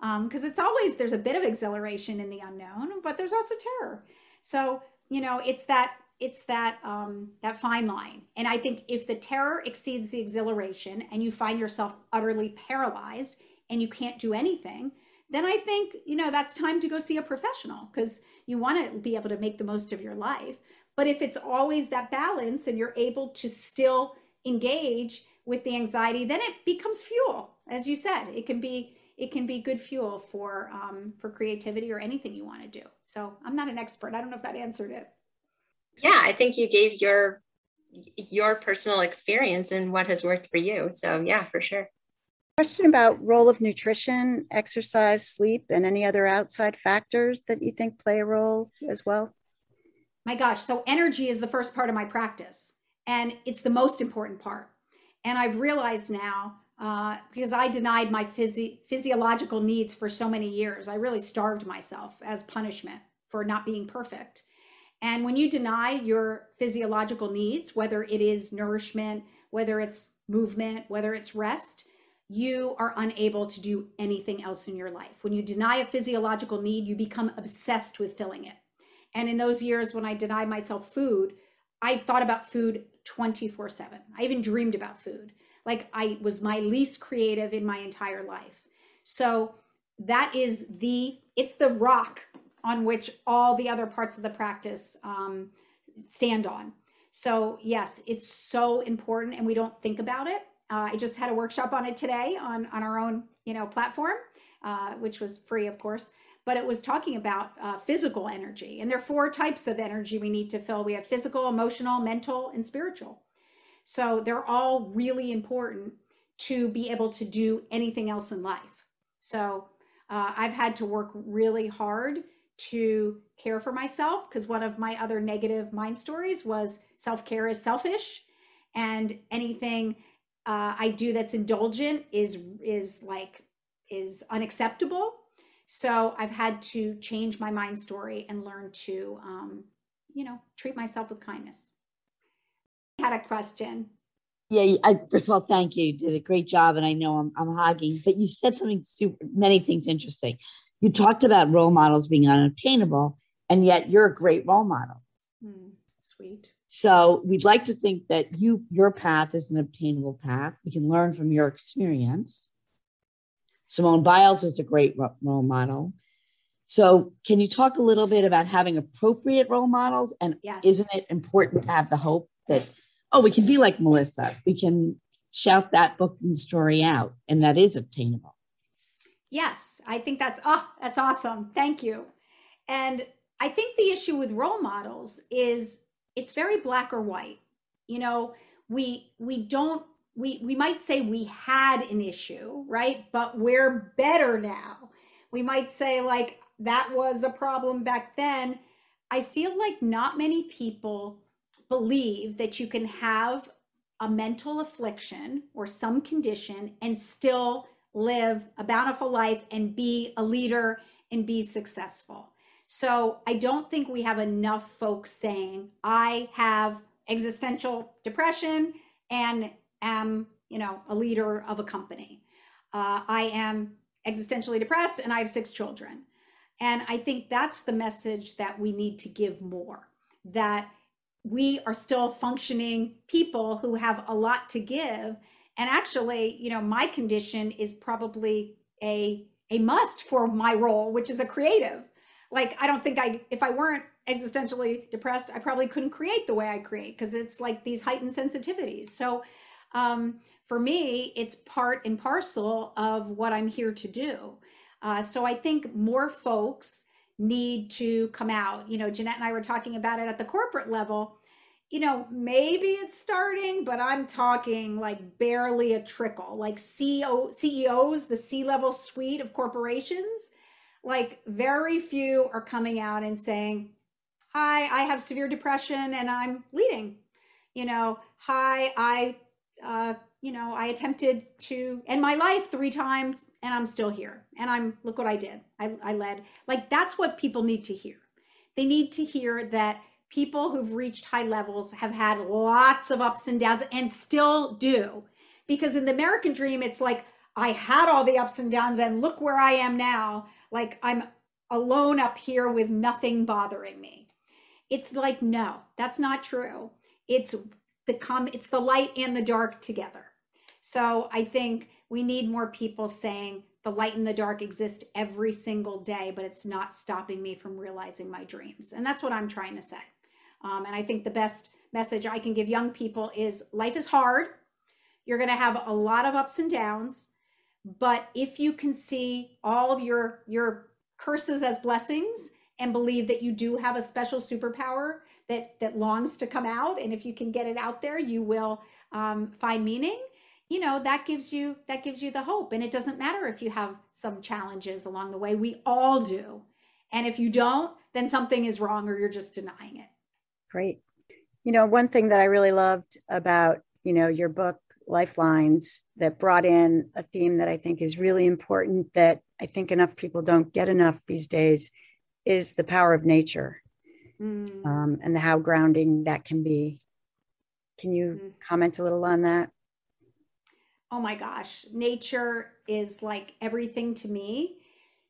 because um, it's always there's a bit of exhilaration in the unknown but there's also terror. So you know it's that it's that um, that fine line. And i think if the terror exceeds the exhilaration and you find yourself utterly paralyzed and you can't do anything then i think you know that's time to go see a professional because you want to be able to make the most of your life but if it's always that balance and you're able to still engage with the anxiety then it becomes fuel as you said it can be it can be good fuel for um, for creativity or anything you want to do. So I'm not an expert. I don't know if that answered it. Yeah, I think you gave your your personal experience and what has worked for you. So yeah, for sure. Question about role of nutrition, exercise, sleep, and any other outside factors that you think play a role as well. My gosh, so energy is the first part of my practice, and it's the most important part. And I've realized now uh, because I denied my physi- physiological needs for so many years. I really starved myself as punishment for not being perfect. And when you deny your physiological needs, whether it is nourishment, whether it's movement, whether it's rest, you are unable to do anything else in your life. When you deny a physiological need, you become obsessed with filling it. And in those years when I denied myself food, I thought about food 24 7. I even dreamed about food like I was my least creative in my entire life. So that is the it's the rock on which all the other parts of the practice um, stand on. So yes, it's so important, and we don't think about it. Uh, I just had a workshop on it today on on our own you know platform, uh, which was free, of course. But it was talking about uh, physical energy, and there are four types of energy we need to fill. We have physical, emotional, mental, and spiritual. So they're all really important to be able to do anything else in life. So uh, I've had to work really hard to care for myself because one of my other negative mind stories was self care is selfish, and anything uh, I do that's indulgent is is like is unacceptable. So I've had to change my mind story and learn to, um, you know, treat myself with kindness. I had a question. Yeah, I, first of all, thank you. You did a great job, and I know I'm, I'm hogging, but you said something super, many things interesting. You talked about role models being unobtainable, and yet you're a great role model. Mm, sweet. So we'd like to think that you your path is an obtainable path. We can learn from your experience. Simone Biles is a great role model. So, can you talk a little bit about having appropriate role models? And yes. isn't it important to have the hope that, oh, we can be like Melissa? We can shout that book and story out, and that is obtainable. Yes, I think that's oh, that's awesome. Thank you. And I think the issue with role models is it's very black or white. You know, we we don't we we might say we had an issue, right? But we're better now. We might say like that was a problem back then. I feel like not many people believe that you can have a mental affliction or some condition and still live a bountiful life and be a leader and be successful. So I don't think we have enough folks saying, I have existential depression and am, you know, a leader of a company. Uh, I am existentially depressed and I have six children. And I think that's the message that we need to give more that we are still functioning people who have a lot to give. And actually, you know, my condition is probably a a must for my role, which is a creative. Like I don't think I if I weren't existentially depressed, I probably couldn't create the way I create because it's like these heightened sensitivities. So um, for me, it's part and parcel of what I'm here to do. Uh, so I think more folks need to come out. You know, Jeanette and I were talking about it at the corporate level. You know, maybe it's starting, but I'm talking like barely a trickle. Like CEO, CEOs, the C level suite of corporations, like very few are coming out and saying, Hi, I have severe depression and I'm leading. You know, hi, I uh, you know, I attempted to end my life three times and I'm still here. And I'm, look what I did. I, I led. Like, that's what people need to hear. They need to hear that people who've reached high levels have had lots of ups and downs and still do. Because in the American dream, it's like, I had all the ups and downs and look where I am now. Like, I'm alone up here with nothing bothering me. It's like, no, that's not true. It's the it's the light and the dark together. So i think we need more people saying the light and the dark exist every single day but it's not stopping me from realizing my dreams. And that's what i'm trying to say. Um, and i think the best message i can give young people is life is hard. You're going to have a lot of ups and downs but if you can see all your your curses as blessings and believe that you do have a special superpower that that longs to come out and if you can get it out there you will um, find meaning you know that gives you that gives you the hope. And it doesn't matter if you have some challenges along the way. We all do. And if you don't then something is wrong or you're just denying it. Great. You know one thing that i really loved about you know your book lifelines that brought in a theme that i think is really important that i think enough people don't get enough these days is the power of nature mm. um, and how grounding that can be. Can you mm. comment a little on that? Oh my gosh, nature is like everything to me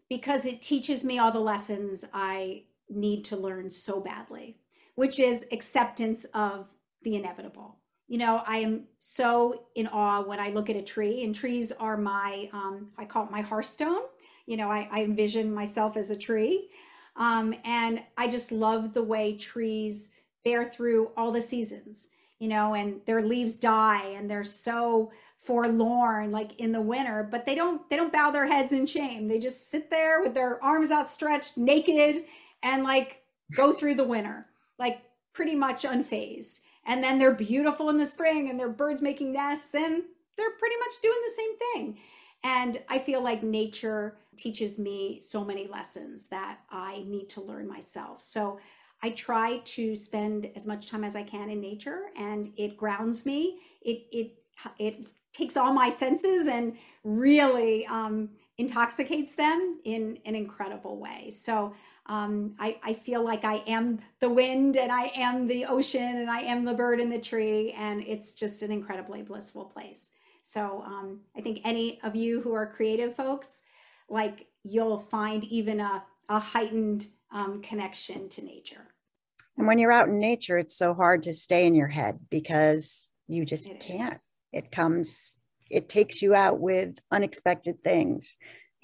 because it teaches me all the lessons I need to learn so badly, which is acceptance of the inevitable. You know, I am so in awe when I look at a tree, and trees are my, um, I call it my hearthstone. You know, I, I envision myself as a tree. Um, and I just love the way trees bear through all the seasons, you know, and their leaves die and they're so forlorn like in the winter, but they don't they don't bow their heads in shame. They just sit there with their arms outstretched, naked, and like go through the winter, like pretty much unfazed. And then they're beautiful in the spring and their birds making nests and they're pretty much doing the same thing. And I feel like nature teaches me so many lessons that I need to learn myself. So I try to spend as much time as I can in nature and it grounds me. It it it takes all my senses and really um, intoxicates them in an incredible way. So um, I, I feel like I am the wind and I am the ocean and I am the bird in the tree. And it's just an incredibly blissful place. So um, I think any of you who are creative folks, like you'll find even a, a heightened um, connection to nature. And when you're out in nature, it's so hard to stay in your head because you just it can't. Is. It comes, it takes you out with unexpected things.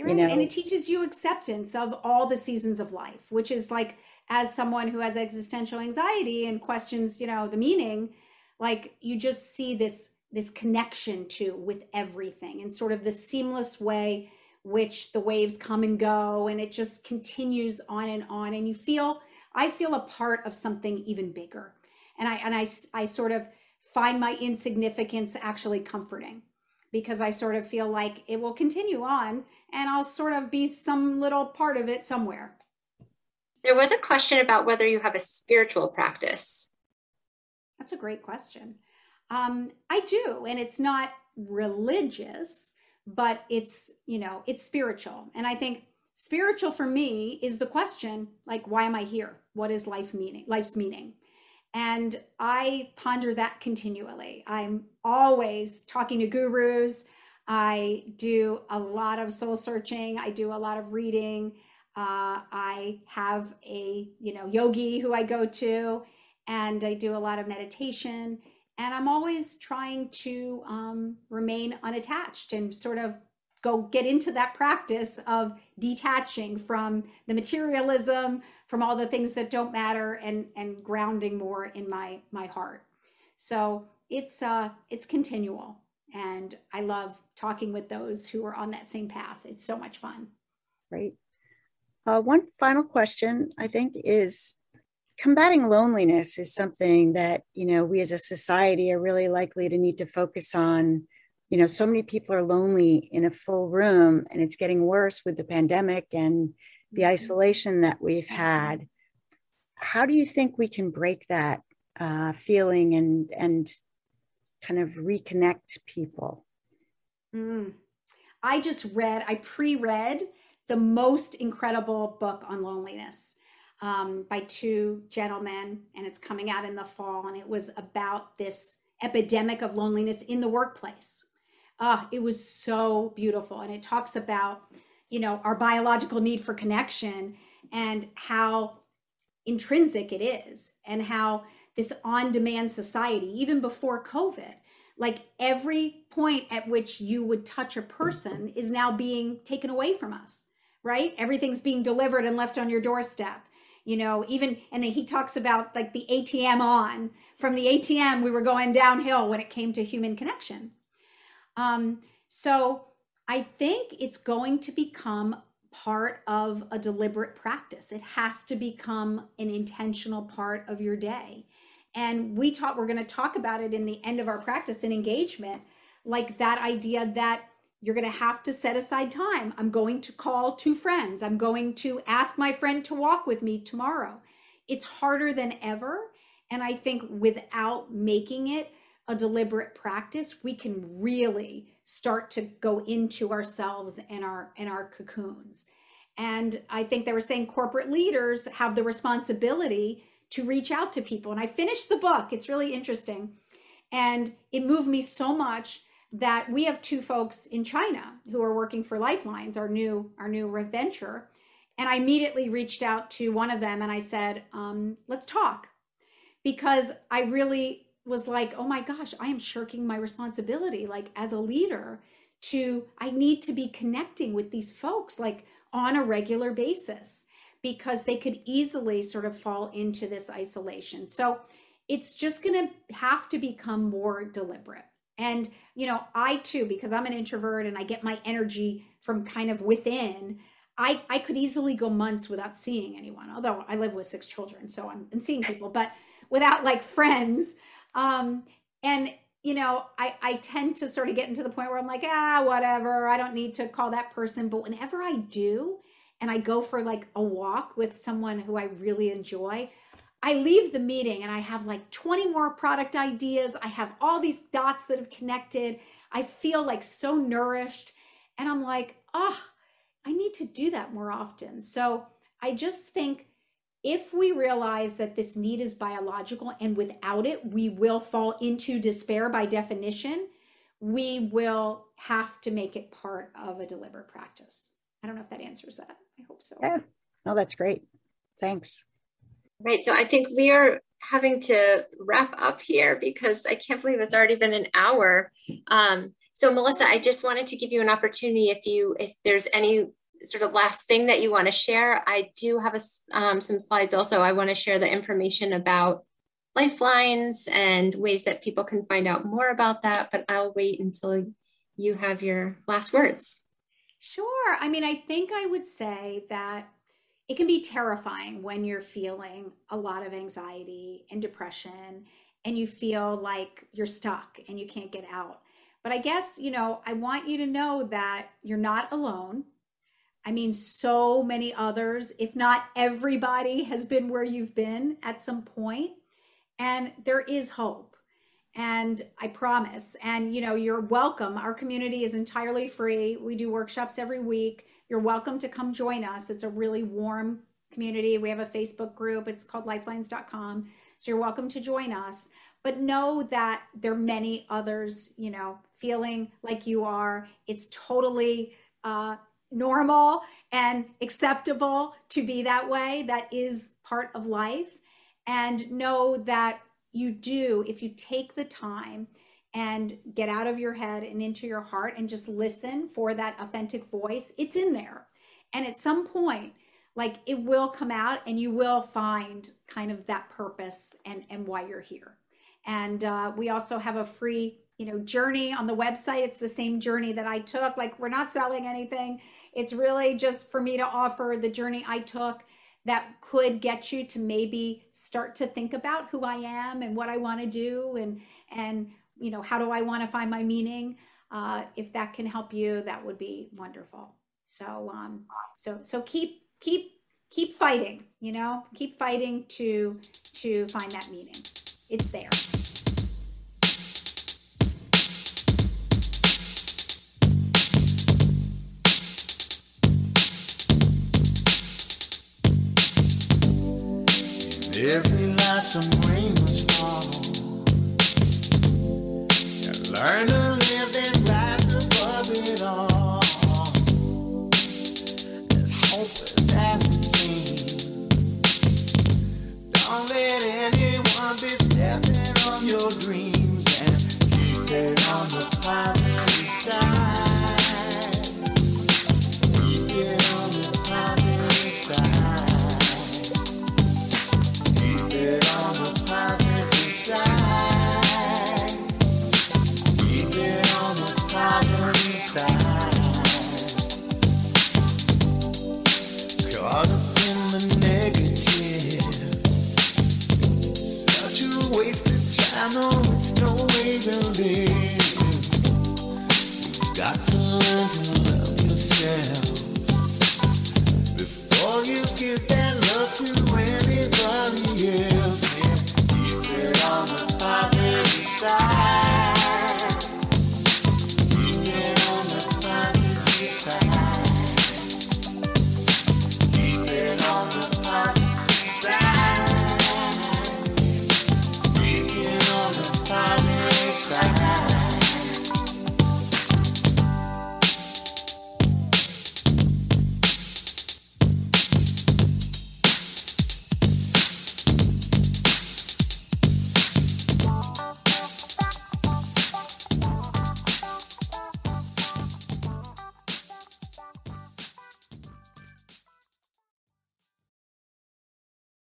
You know? And it teaches you acceptance of all the seasons of life, which is like, as someone who has existential anxiety and questions, you know, the meaning, like you just see this this connection to with everything and sort of the seamless way which the waves come and go and it just continues on and on and you feel i feel a part of something even bigger. And i and i i sort of find my insignificance actually comforting because I sort of feel like it will continue on and I'll sort of be some little part of it somewhere. There was a question about whether you have a spiritual practice. That's a great question. Um, I do, and it's not religious, but it's, you know, it's spiritual. And I think spiritual for me is the question like, why am I here? What is life meaning? Life's meaning. And I ponder that continually. I'm always talking to gurus. I do a lot of soul searching. I do a lot of reading. Uh, I have a you know yogi who I go to, and I do a lot of meditation. And I'm always trying to um, remain unattached and sort of go get into that practice of detaching from the materialism from all the things that don't matter and and grounding more in my my heart. So it's uh it's continual and i love talking with those who are on that same path. It's so much fun. Great. Uh, one final question i think is combating loneliness is something that you know we as a society are really likely to need to focus on you know so many people are lonely in a full room and it's getting worse with the pandemic and the mm-hmm. isolation that we've had how do you think we can break that uh, feeling and and kind of reconnect people mm. i just read i pre-read the most incredible book on loneliness um, by two gentlemen and it's coming out in the fall and it was about this epidemic of loneliness in the workplace ah, it was so beautiful. And it talks about, you know, our biological need for connection and how intrinsic it is and how this on demand society, even before COVID, like every point at which you would touch a person is now being taken away from us, right? Everything's being delivered and left on your doorstep. You know, even, and then he talks about like the ATM on. From the ATM, we were going downhill when it came to human connection um, so I think it's going to become part of a deliberate practice. It has to become an intentional part of your day. And we talk, we're going to talk about it in the end of our practice and engagement, like that idea that you're going to have to set aside time. I'm going to call two friends. I'm going to ask my friend to walk with me tomorrow. It's harder than ever. And I think without making it a deliberate practice, we can really start to go into ourselves and our and our cocoons. And I think they were saying corporate leaders have the responsibility to reach out to people. And I finished the book. It's really interesting. And it moved me so much that we have two folks in China who are working for Lifelines, our new our new venture. And I immediately reached out to one of them and I said, um, let's talk. Because I really was like, oh my gosh, I am shirking my responsibility, like as a leader, to I need to be connecting with these folks like on a regular basis because they could easily sort of fall into this isolation. So it's just going to have to become more deliberate. And, you know, I too, because I'm an introvert and I get my energy from kind of within, I, I could easily go months without seeing anyone, although I live with six children, so I'm, I'm seeing people, but without like friends, um, and you know, I, I tend to sort of get into the point where I'm like, ah, whatever. I don't need to call that person. But whenever I do, and I go for like a walk with someone who I really enjoy, I leave the meeting and I have like 20 more product ideas. I have all these dots that have connected. I feel like so nourished. And I'm like, oh, I need to do that more often. So I just think if we realize that this need is biological and without it, we will fall into despair by definition, we will have to make it part of a deliberate practice. I don't know if that answers that. I hope so. Yeah. Oh, that's great. Thanks. Right. So I think we are having to wrap up here because I can't believe it's already been an hour. Um, so Melissa, I just wanted to give you an opportunity if you if there's any sort of last thing that you want to share. I do have a, um, some slides also. I want to share the information about lifelines and ways that people can find out more about that, but I'll wait until you have your last words. Sure. I mean, I think I would say that it can be terrifying when you're feeling a lot of anxiety and depression and you feel like you're stuck and you can't get out. But I guess, you know, I want you to know that you're not alone. I mean, so many others, if not everybody, has been where you've been at some point, and there is hope. And I promise. And you know, you're welcome. Our community is entirely free. We do workshops every week. You're welcome to come join us. It's a really warm community. We have a Facebook group. It's called lifelines.com. So you're welcome to join us. But know that there are many others, you know, feeling like you are. It's totally uh, normal and acceptable to be that way. That is part of life. And know that you do, if you take the time and get out of your head and into your heart and just listen for that authentic voice, it's in there. And at some point, like it will come out and you will find kind of that purpose and, and why you're here. And uh, we also have a free, you know, journey on the website. It's the same journey that I took. Like we're not selling anything. It's really just for me to offer the journey I took that could get you to maybe start to think about who I am and what I want to do and and you know how do I want to find my meaning. Uh, if that can help you, that would be wonderful. So um, so so keep keep keep fighting. You know, keep fighting to to find that meaning. It's there. Every night some rain must fall. And learn